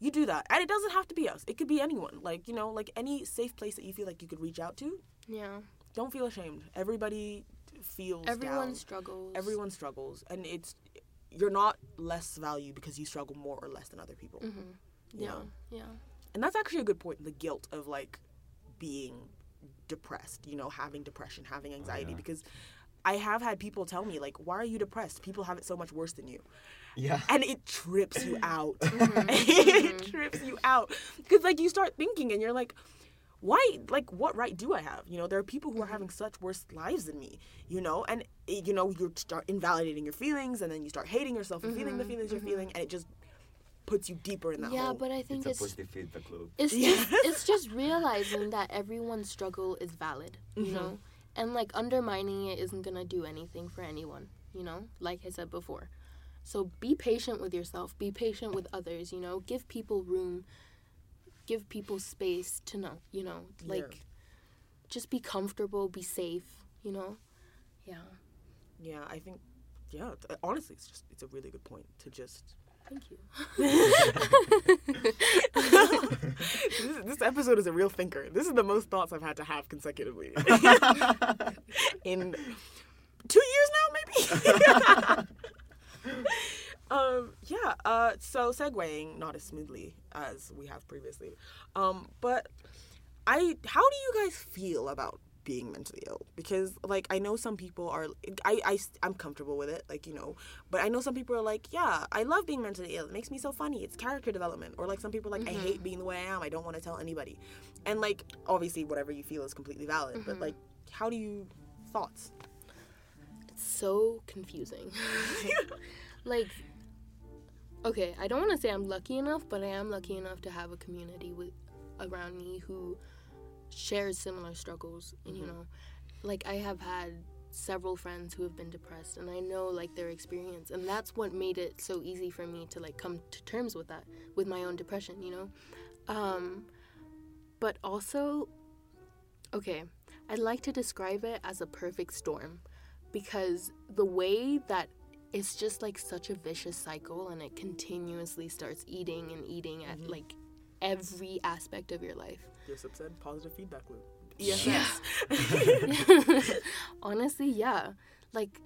you do that. And it doesn't have to be us. It could be anyone. Like, you know, like any safe place that you feel like you could reach out to, Yeah. don't feel ashamed. Everybody feels Everyone down. struggles. Everyone struggles. And it's you're not less value because you struggle more or less than other people. Mm-hmm. you Yeah. know? Yeah. and that's actually a good point. The guilt of like being depressed, you know, having depression, having anxiety, yeah. because I have had people tell me like, "Why are you depressed? People have it so much worse than you." Yeah. and it trips you out. Mm-hmm. it trips you out because like you start thinking and you're like, why? Like, what right do I have? You know, there are people who Mm-hmm. are having such worse lives than me. You know, and eh, you know you start invalidating your feelings and then you start hating yourself and feeling the feelings you're feeling and it just puts you deeper in that Mm-hmm. yeah, hole. but I think It's a it's positive feedback loop. it's Yeah. just it's just realizing that everyone's struggle is valid, you Mhm. know, and like undermining it isn't gonna do anything for anyone, you know. Like I said before, so be patient with yourself, be patient with others, you know. Give people room, give people space to know, you know, Yeah. like just be comfortable, be safe, you know. Yeah, yeah, I think. Yeah, t- uh, honestly, it's just it's a really good point to just. thank you. this, this episode is a real thinker. This is the most thoughts I've had to have consecutively in two years now, maybe. um, yeah. Uh, so segueing not as smoothly as we have previously, um, but I, how do you guys feel about being mentally ill? Because like I know some people are, I, I, I'm comfortable with it, like you know, but I know some people are like, yeah, I love being mentally ill. It makes me so funny. It's character development. Or like some people are like, I hate being the way I am. I don't want to tell anybody. And like obviously whatever you feel is completely valid. But like, how do you thoughts? It's so confusing. like, okay, I don't want to say I'm lucky enough, but I am lucky enough to have a community with around me who shares similar struggles. And you know, like I have had several friends who have been depressed, and I know like their experience, and that's what made it so easy for me to like come to terms with that, with my own depression. You know, um, but also, okay, I'd like to describe it as a perfect storm because the way that it's just like such a vicious cycle and it continuously starts eating and eating at mm-hmm. like every aspect of your life. Josip said positive feedback loop. Yes. Honestly, yeah. Like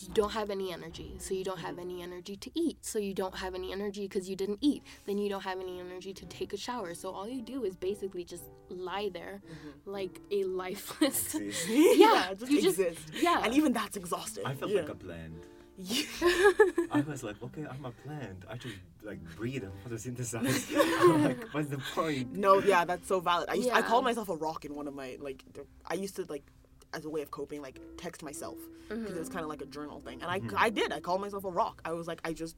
you don't have any energy, so you don't have any energy to eat. So you don't have any energy because you didn't eat. Then you don't have any energy to take a shower. So all you do is basically just lie there mm-hmm. like a lifeless. Exist. Yeah, just you just- exist. yeah. and even that's exhausting. I felt yeah. like a plant. Yeah. I was like, okay, I'm a plant. I just like breathe and photosynthesize. I'm like, what's the point? No, yeah, that's so valid. I used I Yeah. called myself a rock in one of my like. I used to like, as a way of coping, like text myself because it was kind of like a journal thing, and I I did. I called myself a rock. I was like, I just,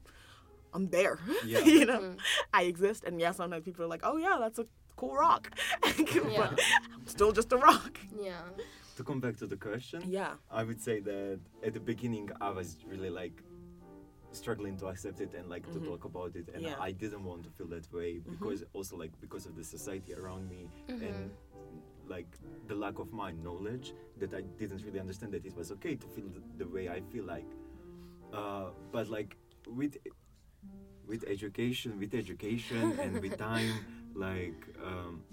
I'm there. Yeah. you know, I exist, and yeah, sometimes people are like, oh yeah, that's a cool rock, Yeah. but I'm still just a rock. Yeah. To come back to the question, Yeah. I would say that at the beginning I was really like struggling to accept it and like to talk about it and Mm-hmm. Yeah. Mm-hmm. I didn't want to feel that way because also like because of the society around me and like the lack of my knowledge that I didn't really understand that it was okay to feel the, the way I feel like uh, but like with with education with education and with time like um,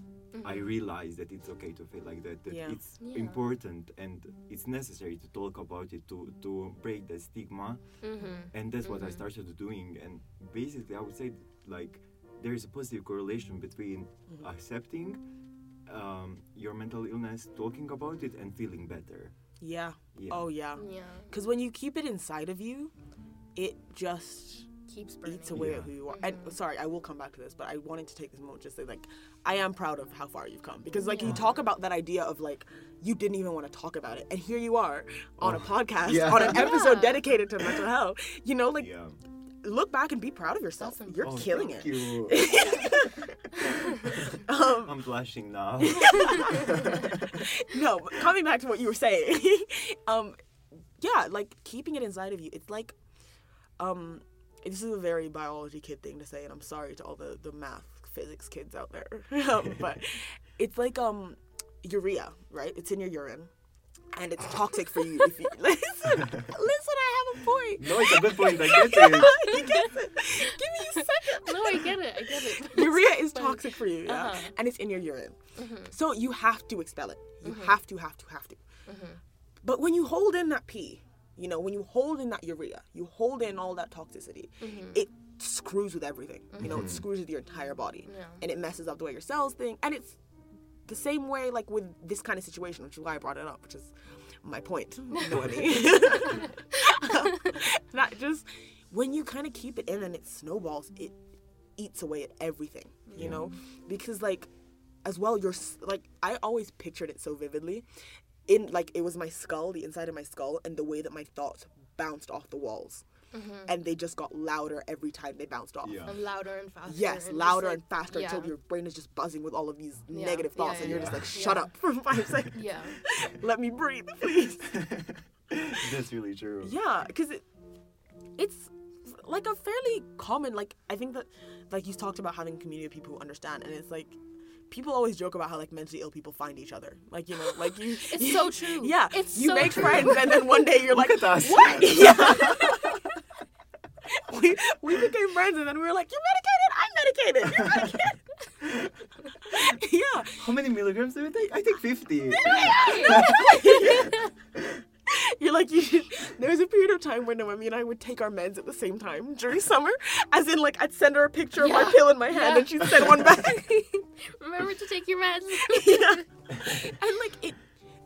I realized that it's okay to feel like that. That Yeah. it's Yeah. important and it's necessary to talk about it to to break the stigma, Mm-hmm. and that's what I started doing. And basically, I would say like there is a positive correlation between accepting um, your mental illness, talking about it, and feeling better. Yeah. Yeah. Oh yeah. Yeah. Because when you keep it inside of you, it just Keeps burning. eats away Yeah. at who you are. And sorry, I will come back to this, but I wanted to take this moment just to say like, I am proud of how far you've come because like you talk about that idea of like you didn't even want to talk about it, and here you are on a podcast yeah. on an episode Yeah. dedicated to mental health. You know, like Yeah. look back and be proud of yourself. That's You're Oh, killing thank it. You. Um, I'm blushing now. no, coming back to what you were saying, um, yeah, like keeping it inside of you. It's like, um, this is a very biology kid thing to say, and I'm sorry to all the the math physics kids out there, um, but it's like um, urea, right? It's in your urine, and it's toxic for you. If you listen, listen, I have a point. no, it's a good point. I get it. he gets it. Give me a second. No, I get it. I get it. urea is But- toxic for you, yeah, Uh-huh. and it's in your urine. Mm-hmm. So you have to expel it. You have to, have to, have to. But when you hold in that pee, you know, when you hold in that urea, you hold in all that toxicity, Mm-hmm. it screws with everything. You know, it screws with your entire body, Yeah. and it messes up the way your cells think. And it's the same way, like with this kind of situation, which is why I brought it up, which is my point. You know what I mean? Not just when you kind of keep it in and it snowballs, it eats away at everything. You know, because like as well, you're like I always pictured it so vividly. In like it was my skull, the inside of my skull, and the way that my thoughts bounced off the walls, Mm-hmm. and they just got louder every time they bounced off. Yeah. And louder and faster. Yes, and louder like- and faster yeah. until your brain is just buzzing with all of these Yeah, negative yeah, thoughts, and you're just like, "Shut Yeah. up for five seconds. Yeah. Let me breathe, please." That's really true. Yeah, because it, it's like a fairly common like I think that like you talked about having a community of people who understand, and it's like people always joke about how like mentally ill people find each other. Like you know, like you. It's so true. Yeah, It's you so make true. friends, and then one day you're Look like, at us. what? Yeah. We we became friends, and then we were like, you're medicated. I'm medicated. You're medicated. yeah. How many milligrams do you take? I take 50. You're like you. Should, there was a period of time where Noemi and I would take our meds at the same time during summer, as in like I'd send her a picture of my pill in my hand Yeah. and she'd send one back. Remember to take your meds. yeah. And like it,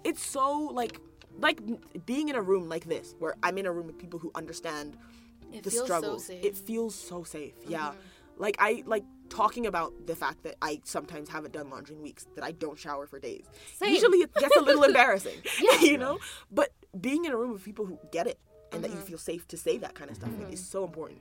it's so like like being in a room like this where I'm in a room with people who understand It the struggles. so. It feels so safe. Yeah. Mhm. Like I like talking about the fact that I sometimes haven't done laundry in weeks, that I don't shower for days. Same. Usually it gets a little embarrassing. Yeah. You know? But being in a room with people who get it and that you Mhm. feel safe to say that kind of stuff with is so important.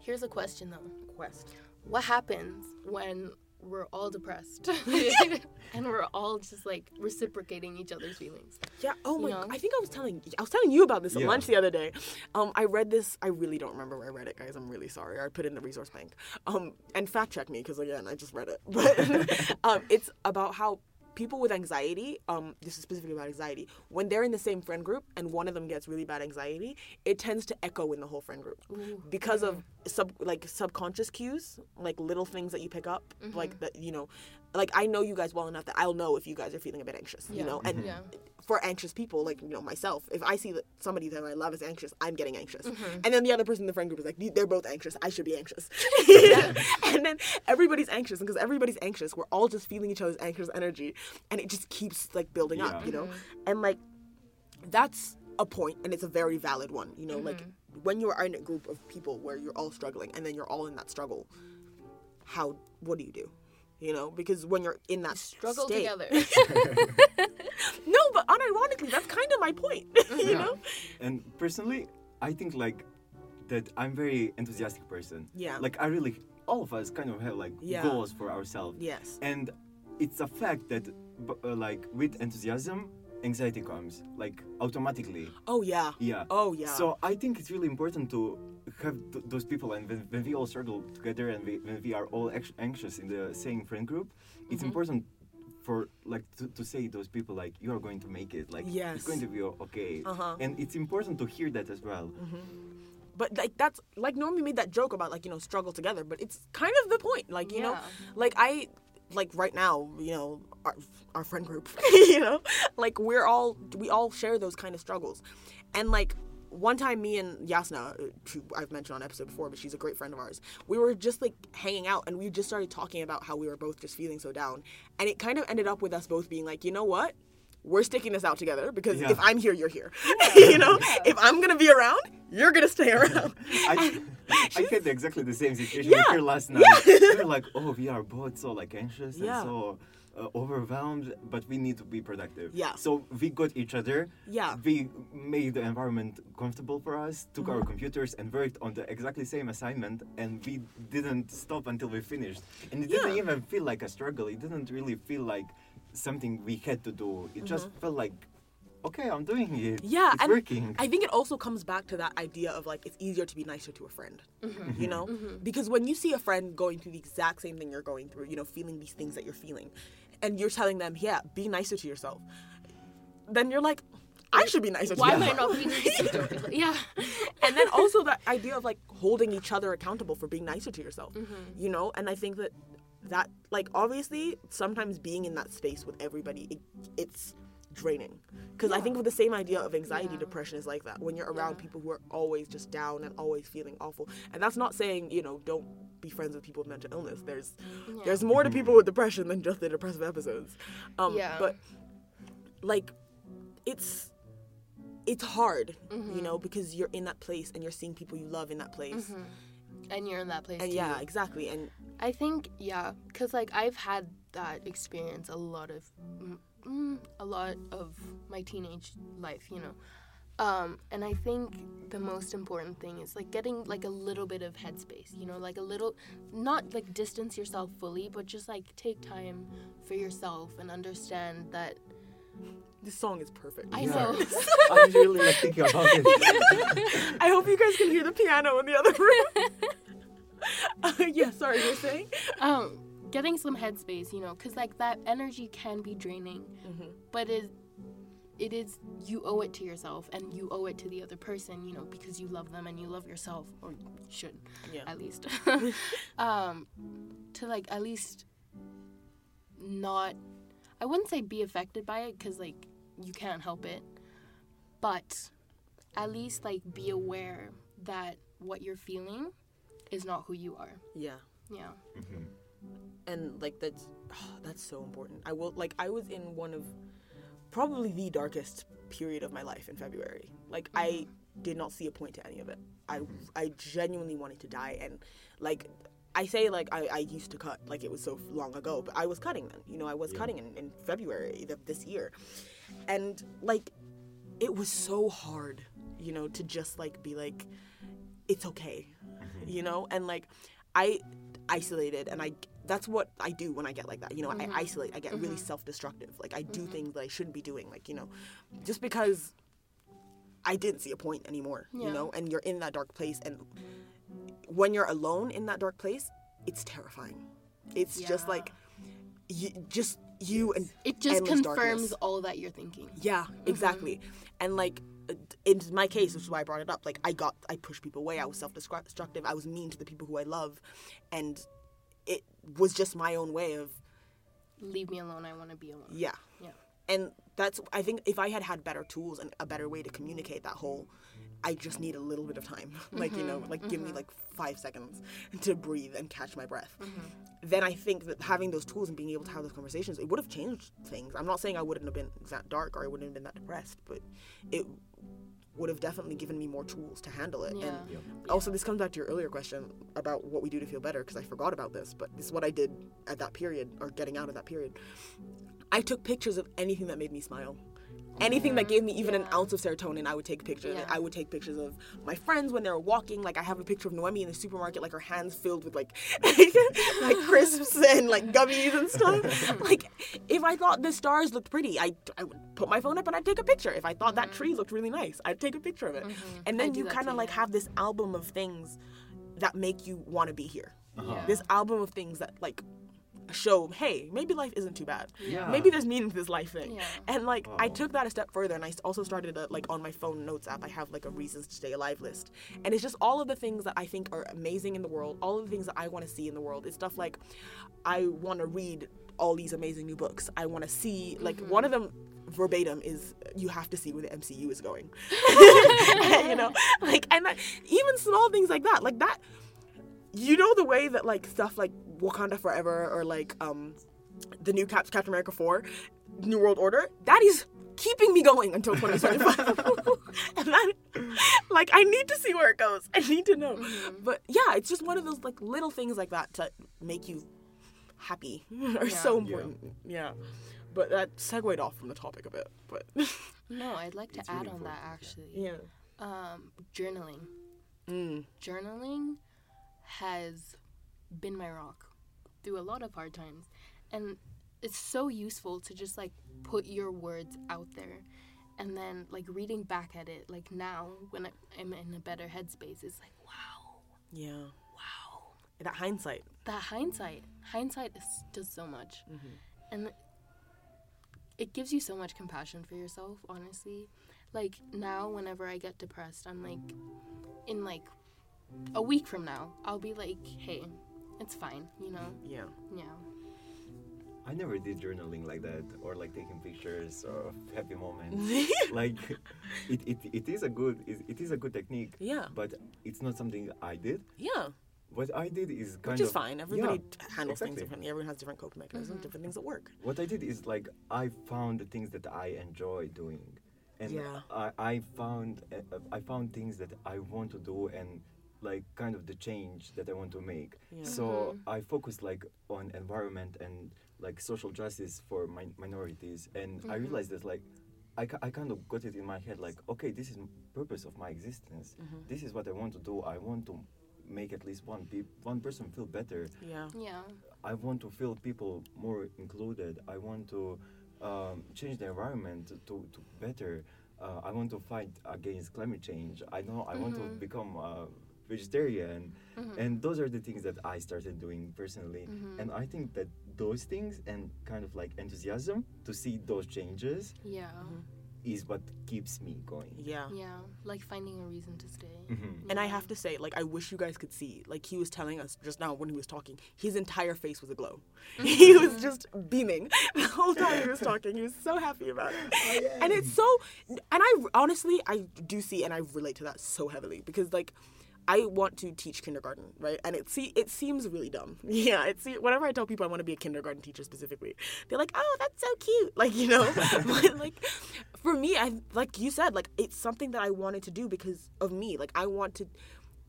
Here's a question though. Quest. What happens when we're all depressed and we're all just like reciprocating each other's feelings? Yeah. Oh my. You know? I think I was telling I was telling you about this at Yeah. lunch the other day. Um, I read this. I really don't remember where I read it, guys. I'm really sorry. I put it in the resource bank. Um, and fact check me because again, I just read it. But um, it's about how people with anxiety. Um, this is specifically about anxiety. When they're in the same friend group and one of them gets really bad anxiety, it tends to echo in the whole friend group because of sub like subconscious cues, like little things that you pick up, like that you know. Like I know you guys well enough that I'll know if you guys are feeling a bit anxious, you know, and Yeah. For anxious people, like you know myself, if I see that somebody that I love is anxious, I'm getting anxious, Mm-hmm. and then the other person in the friend group is like, they're both anxious, I should be anxious, and then everybody's anxious, and because everybody's anxious, we're all just feeling each other's anxious energy, and it just keeps like building up, you know, and like that's a point, and it's a very valid one, you know, like Mm-hmm. when you are in a group of people where you're all struggling, and then you're all in that struggle, how what do you do? You know, because when you're in that Struggle state, together. no, but unironically, that's kind of my point. you Yeah. know? And personally, I think like that I'm very enthusiastic person. Yeah. Like I really, all of us kind of have like Yeah. goals for ourselves. Yes. And it's a fact that b- uh, like with enthusiasm, anxiety comes like automatically. Oh yeah. Yeah. Oh yeah. So I think it's really important to have th- those people, and when, when we all struggle together, and we, when we are all ax- anxious in the same friend group, it's Mm-hmm. important for like to, to say those people like you are going to make it, like Yes. it's going to be okay, Uh-huh. and it's important to hear that as well. but like that's like Noemi made that joke about like you know struggle together, but it's kind of the point. Like you know, like I like right now you know our our friend group, you know, like we're all we all share those kind of struggles, and like. One time, me and Yasna, uh, who I've mentioned on episode before, but she's a great friend of ours. We were just like hanging out, and we just started talking about how we were both just feeling so down, and it kind of ended up with us both being like, you know what, we're sticking this out together because Yeah. if I'm here, you're here. you know, if I'm gonna be around, you're gonna stay around. I, I had exactly the same situation Yeah. with her last night. we were like, oh, we are both so like anxious Yeah. and so uh, overwhelmed, but we need to be productive. Yeah. So we got each other. Yeah. We made the environment comfortable for us, took our computers and worked on the exactly same assignment, and we didn't stop until we finished. And it didn't Yeah. even feel like a struggle. It didn't really feel like something we had to do. It just felt like, okay, I'm doing it. Yeah, it's and working. I think it also comes back to that idea of like it's easier to be nicer to a friend, mm-hmm. you know, mm-hmm. Mm-hmm. because when you see a friend going through the exact same thing you're going through, you know, feeling these things that you're feeling, and you're telling them, yeah, be nicer to yourself, then you're like, I should be nicer to Why am. I not being nicer? Yeah. and then also that idea of like holding each other accountable for being nicer to yourself Mm-hmm. you know and i think that that like obviously sometimes being in that space with everybody it, it's draining because I think with the same idea of anxiety Yeah. depression is like that when you're around Yeah. people who are always just down and always feeling awful and that's not saying you know don't be friends with people with mental illness there's Yeah. there's more to people with depression than just the depressive episodes um Yeah. but like it's it's hard Mm-hmm. you know because you're in that place and you're seeing people you love in that place and you're in that place and yeah exactly and I think yeah, cause like I've had that experience a lot of, mm, a lot of my teenage life, you know, um, and I think the most important thing is like getting like a little bit of headspace, you know, like a little, not like distance yourself fully, but just like take time for yourself and understand that this song is perfect I Yeah. know. I was really like thinking about it. I hope you guys can hear the piano in the other room. uh, yeah, sorry, you're saying? um, getting some headspace, you know, because like that energy can be draining, but it it is you owe it to yourself and you owe it to the other person, you know, because you love them and you love yourself, or you should Yeah. at least, um, to like at least not, I wouldn't say be affected by it because like you can't help it, but at least like be aware that what you're feeling is not who you are. Yeah. Yeah. And like that's that's so important. I will like I was in one of probably the darkest period of my life in February. Like I mm-hmm. did not see a point to any of it. I I genuinely wanted to die and like I say like I, I used to cut like it was so long ago, but I was cutting then. You know, I was Yeah. cutting in, in February of this year. And like it was so hard, you know, to just like be like it's okay. Mm-hmm. You know? And like I isolated and I that's what I do when I get like that. You know, I mm-hmm. isolate. I get really mm-hmm. self-destructive. Like I do mm-hmm. things that I shouldn't be doing. Like, you know, just because I didn't see a point anymore, you know, and you're in that dark place and when you're alone in that dark place, it's terrifying. It's just like you, just you and It just confirms darkness. all that you're thinking. Yeah, exactly. And like in my case, which is why I brought it up, like I got I pushed people away. I was self-destructive. I was mean to the people who I love, and was just my own way of Leave me alone. I want to be alone. yeah. Yeah. And that's I think if I had had better tools and a better way to communicate that whole I just need a little bit of time. like, you know, mm-hmm. like give me mm-hmm. like 5 seconds to breathe and catch my breath. Mm-hmm. Then I think that having those tools and being able to have those conversations, it would have changed things. I'm not saying I wouldn't have been that dark or I wouldn't have been that depressed, but it would have definitely given me more tools to handle it. Yeah. And also, this comes back to your earlier question about what we do to feel better, because I forgot about this, but this is what I did at that period, or getting out of that period. I took pictures of anything that made me smile. Anything that gave me even an ounce of serotonin, I would take pictures. Yeah. I would take pictures of my friends when they were walking. Like I have a picture of Noemi in the supermarket, like her hands filled with like like crisps and like gummies and stuff. like if I thought the stars looked pretty, I I would put my phone up and I'd take a picture. If I thought that tree looked really nice, I'd take a picture of it. And Mm-hmm. I then you kind of like have this album of things that make you want to be here. Yeah. This album of things that like show, hey, maybe life isn't too bad. Yeah. Maybe there's meaning to this life thing. Yeah. And like I Oh. took that a step further and I also started a, like on my phone notes app I have like a reasons to stay alive list. And it's just all of the things that I think are amazing in the world, all of the things that I want to see in the world. It's stuff like I want to read all these amazing new books. I want to see like one of mm-hmm. them verbatim is you have to see where the MCU is going. you know, like and that, even small things like that, like that you know the way that like stuff like Wakanda Forever or like um the new Cap- Captain America 4 New World Order that is keeping me going until 2025 and that like I need to see where it goes. I need to know. But yeah it's just one of those like little things like that to make you happy are so important. Yeah. but that segued off from the topic a bit but No, I'd like to It's add really on that actually. yeah. Um, journaling. mm. Journaling has been my rock through a lot of hard times, and it's so useful to just like put your words out there, and then like reading back at it, like now when I'm in a better headspace, it's like wow, yeah. Wow. that hindsight. That hindsight, hindsight is, does so much, mm-hmm. and it gives you so much compassion for yourself. Honestly, like now, whenever I get depressed, I'm like, in like a week from now, I'll be like, hey, it's fine, you know, yeah yeah, I never did journaling like that or like taking pictures of happy moments. like it, it, it is a good it, it is a good technique, yeah. but it's not something I did. Yeah. What I did is kind Which is of fine. Everybody yeah, handles things differently. Everyone has different coping mechanisms, Mhm. different things that work. What I did is like I found the things that I enjoy doing, and Yeah. I, I found uh, I found things that I want to do and like kind of the change that I want to make. Yeah. So Mhm. I focused like on environment and like social justice for min- minorities, and I Mhm. realized that like. I, ki- I kind of got it in my head like okay this is purpose of my existence Mhm. this is what I want to do I want to make at least one pe- one person feel better Yeah. Yeah. I want to feel people more included. I want to um, change the environment to, to better. Uh, I want to fight against climate change. I know I want to Mhm. become a vegetarian. Mhm. And those are the things that I started doing personally. Mhm. And I think that those things and kind of like enthusiasm to see those changes yeah. is what keeps me going. Yeah. Yeah. Like finding a reason to stay. Mhm. And I have to say, like, I wish you guys could see. Like, he was telling us just now when he was talking, his entire face was aglow. he was just beaming the whole time he was talking. He was so happy about it. And it's so, and I honestly, I do see and I relate to that so heavily because, like, I want to teach kindergarten, right? And it see it seems really dumb. Yeah, it see whenever I tell people I want to be a kindergarten teacher specifically, they're like, "Oh, that's so cute." Like, you know, but like for me, I like you said, like it's something that I wanted to do because of me. Like I want to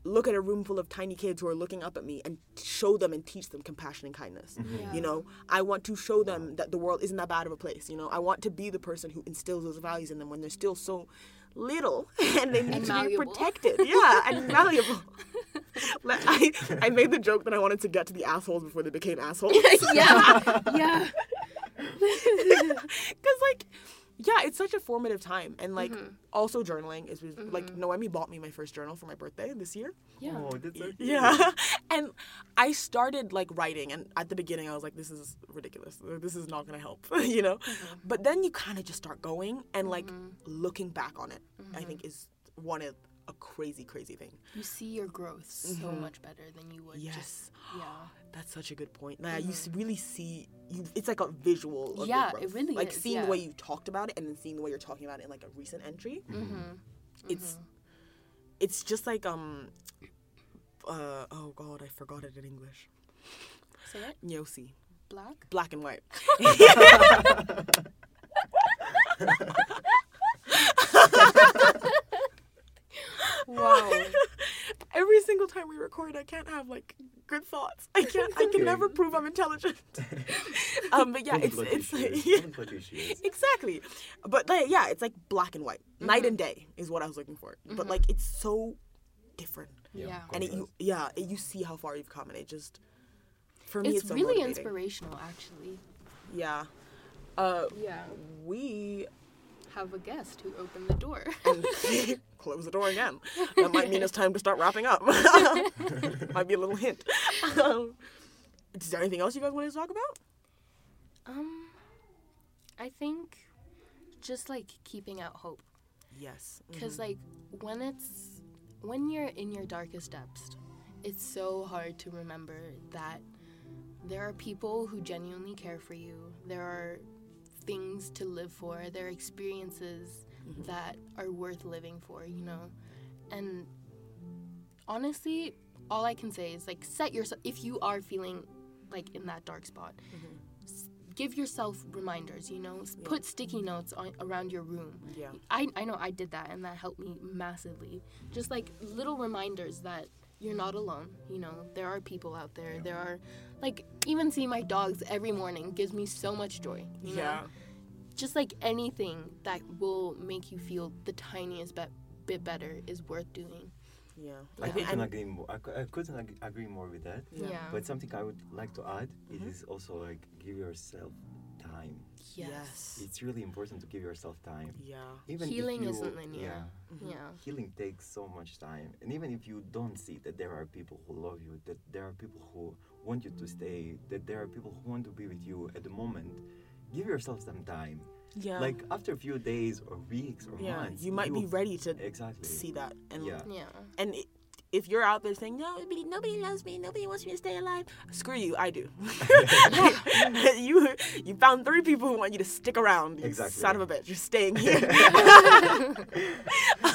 look at a room full of tiny kids who are looking up at me and show them and teach them compassion and kindness. Mm-hmm. Yeah. You know, I want to show them that the world isn't that bad of a place. You know, I want to be the person who instills those values in them when they're still so little and they need And to be protected. Yeah, and malleable. I, I made the joke that I wanted to get to the assholes before they became assholes. yeah. Yeah. Because, like, yeah, it's such a formative time. And, like, Mm-hmm. also journaling is like, mm-hmm. Noemi bought me my first journal for my birthday this year. Yeah. Oh, that's so cute. Yeah. and I started, like, writing. And at the beginning, I was like, this is ridiculous. This is not going to help, you know? Mm-hmm. But then you kind of just start going and, like, mm-hmm. looking back on it, I think is one of a crazy, crazy thing. You see your growth so Mhm. much better than you would Yes. just yeah. That's such a good point. Yeah, you really see you. It's like a visual. Yeah, it really like is, seeing the way you talked about it and then seeing the way you're talking about it in like a recent entry. Mm-hmm. It's it's just like um uh oh god I forgot it in English. Say it. Nyosi, Black. black and white. Wow. Every single time we record, I can't have like good thoughts. I can't. I can never prove I'm intelligent. um, but yeah, it's it's like, yeah. Don't plot issues. exactly but like, yeah it's like black and white night and day is what i was looking for but like it's so different Yeah. and it, you yeah it, you see how far you've come and it just for me it's, It's so really motivating. inspirational, actually. yeah uh Yeah. we Have a guest who opened the door. and close the door again that might mean it's time to start wrapping up might be a little hint um, is there anything else you guys want to talk about um, I think just like keeping out hope. yes Because, like, when it's, when you're in your darkest depths, it's so hard to remember that there are people who genuinely care for you. There are things to live for. There are experiences mm-hmm. that are worth living for, you know? And honestly, all I can say is, like, set yourself, if you are feeling like in that dark spot, mm-hmm. s- give yourself reminders, you know? S- Put sticky notes on, around your room. yeah I, I know I did that and that helped me massively. Just like little reminders that you're not alone. You know, there are people out there. There are, like, even seeing my dogs every morning gives me so much joy. You know? yeah Just like anything that will make you feel the tiniest bit, bit better is worth doing. yeah I Yeah. couldn't agree more. I, I couldn't ag- agree more with that. Yeah. Yeah. But something I would like to add Mhm. is also like give yourself time. Yes It's really important to give yourself time. yeah Even Healing you- isn't linear. Yeah, Mhm. Yeah. healing takes so much time, and even if you don't see that there are people who love you, that there are people who want you to stay, that there are people who want to be with you at the moment, give yourself some time. yeah Like after a few days or weeks or yeah months, you might be ready to exactly see that and Yeah. Yeah. and it, if you're out there saying nobody, nobody loves me, nobody wants me to stay alive, screw you, I do. you you found three people who want you to stick around. You Exactly. son of a bitch, you're staying here.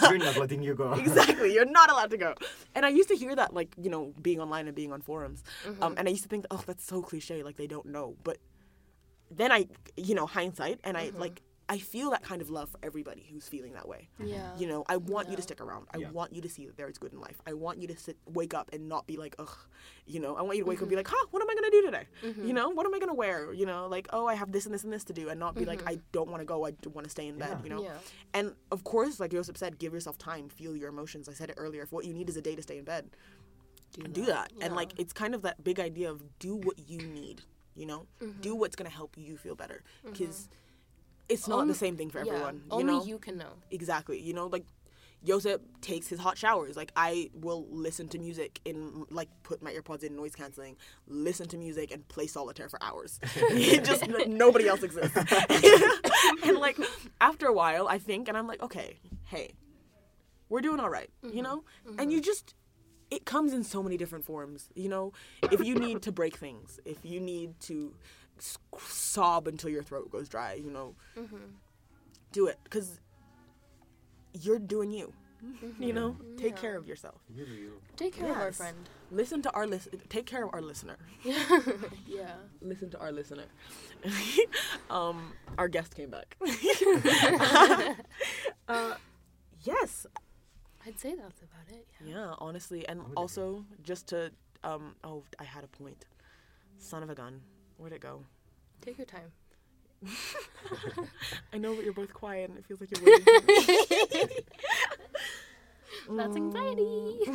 You're not letting you go. exactly, you're not allowed to go. And I used to hear that, like you know, being online and being on forums, Mm-hmm. um, and I used to think, oh, that's so cliche, like they don't know. But then I, you know, hindsight, and Mm-hmm. I like. I feel that kind of love for everybody who's feeling that way. Yeah. You know, I want you to stick around. I Yeah. want you to see that there is good in life. I want you to sit, wake up, and not be like, ugh. You know, I want you to wake up and be mm-hmm. like, huh, what am I gonna do today? Mm-hmm. You know, what am I gonna wear? You know, like, oh, I have this and this and this to do, and not be like, mm-hmm. I don't want to go. I want to stay in bed. Yeah. You know. Yeah. And of course, like Josip said, give yourself time, feel your emotions. I said it earlier. If what you need is a day to stay in bed, do that. And like, it's kind of that big idea of do what you need. You know, do what's gonna help you feel better, because it's not Only- the same thing for yeah. everyone. You Only know? you can know. exactly you know like Josip takes his hot showers like i will listen to music in like put my earpods in noise canceling listen to music and play solitaire for hours it just nobody else exists and like after a while i think and i'm like okay hey we're doing all right, you mm-hmm, know mm-hmm. and you just it comes in so many different forms you know if you need to break things if you need to sob until your throat goes dry you know do it because you're doing you. You know, take care of yourself. You. Take care of our friend. Listen to our list. Take care of our listener. yeah. Listen to our listener. um, our guest came back. uh, yes. I'd say that's about it. Yeah. Yeah. Honestly, and also just to um. Oh, I had a point. Son of a gun. Where'd it go? Take your time. I know, but you're both quiet, and it feels like you're waiting. For me. That's anxiety.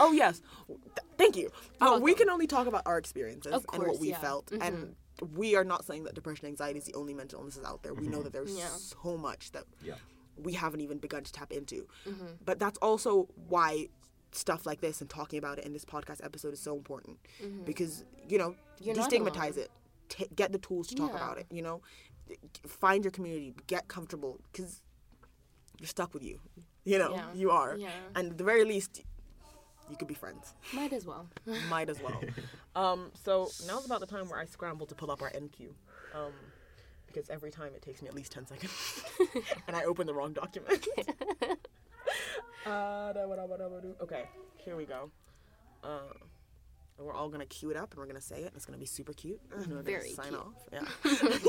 Oh yes, Th- thank you. Uh, we can only talk about our experiences Of and what we yeah. felt, and we are not saying that depression, anxiety is the only mental illnesses out there. We know that there's Yeah. so much that Yeah. we haven't even begun to tap into. Mm-hmm. But that's also why stuff like this and talking about it in this podcast episode is so important because you know Mm-hmm. You're destigmatize it, t- get the tools to talk Yeah. about it. You know, find your community, get comfortable because you're stuck with you. You know, Yeah. you are, Yeah. and at the very least, you could be friends. Might as well. Might as well. um, so now's about the time where I scramble to pull up our NQ. Um, because every time it takes me at least 10 seconds. and I open the wrong document. Uh, do. okay, here we go. Uh, we're all gonna cue it up and we're gonna say it. And it's gonna be super cute. And we're Very gonna sign cute. off. Yeah.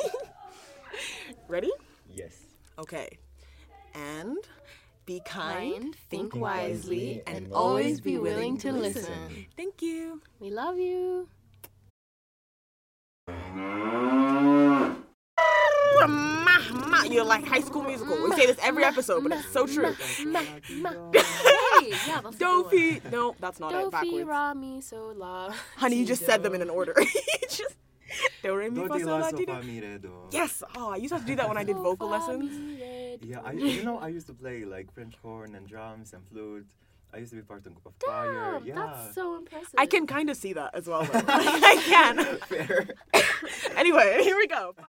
Ready? Yes. Okay. And be kind, Kind, think think wisely, wisely, and and always be willing to listen. listen. Thank you. We love you. You're like High School Musical. We say this every episode, but it's so true. Hey, yeah, that's Dofi. No, that's not it. Dofi, Backwards. ra, mi, so, la. Honey, you just said them in an order. You just do re mi Do fa sol la la ti do. fa mi re do. Yes. Ah, oh, I used to have to do that when I did vocal lessons. mi, re, do. Yeah, I you know I used to play like French horn and drums and flute. I used to be part of a Group of choir. Damn, Yeah. that's so impressive. I can kind of see that as well. I can. Fair. anyway, here we go.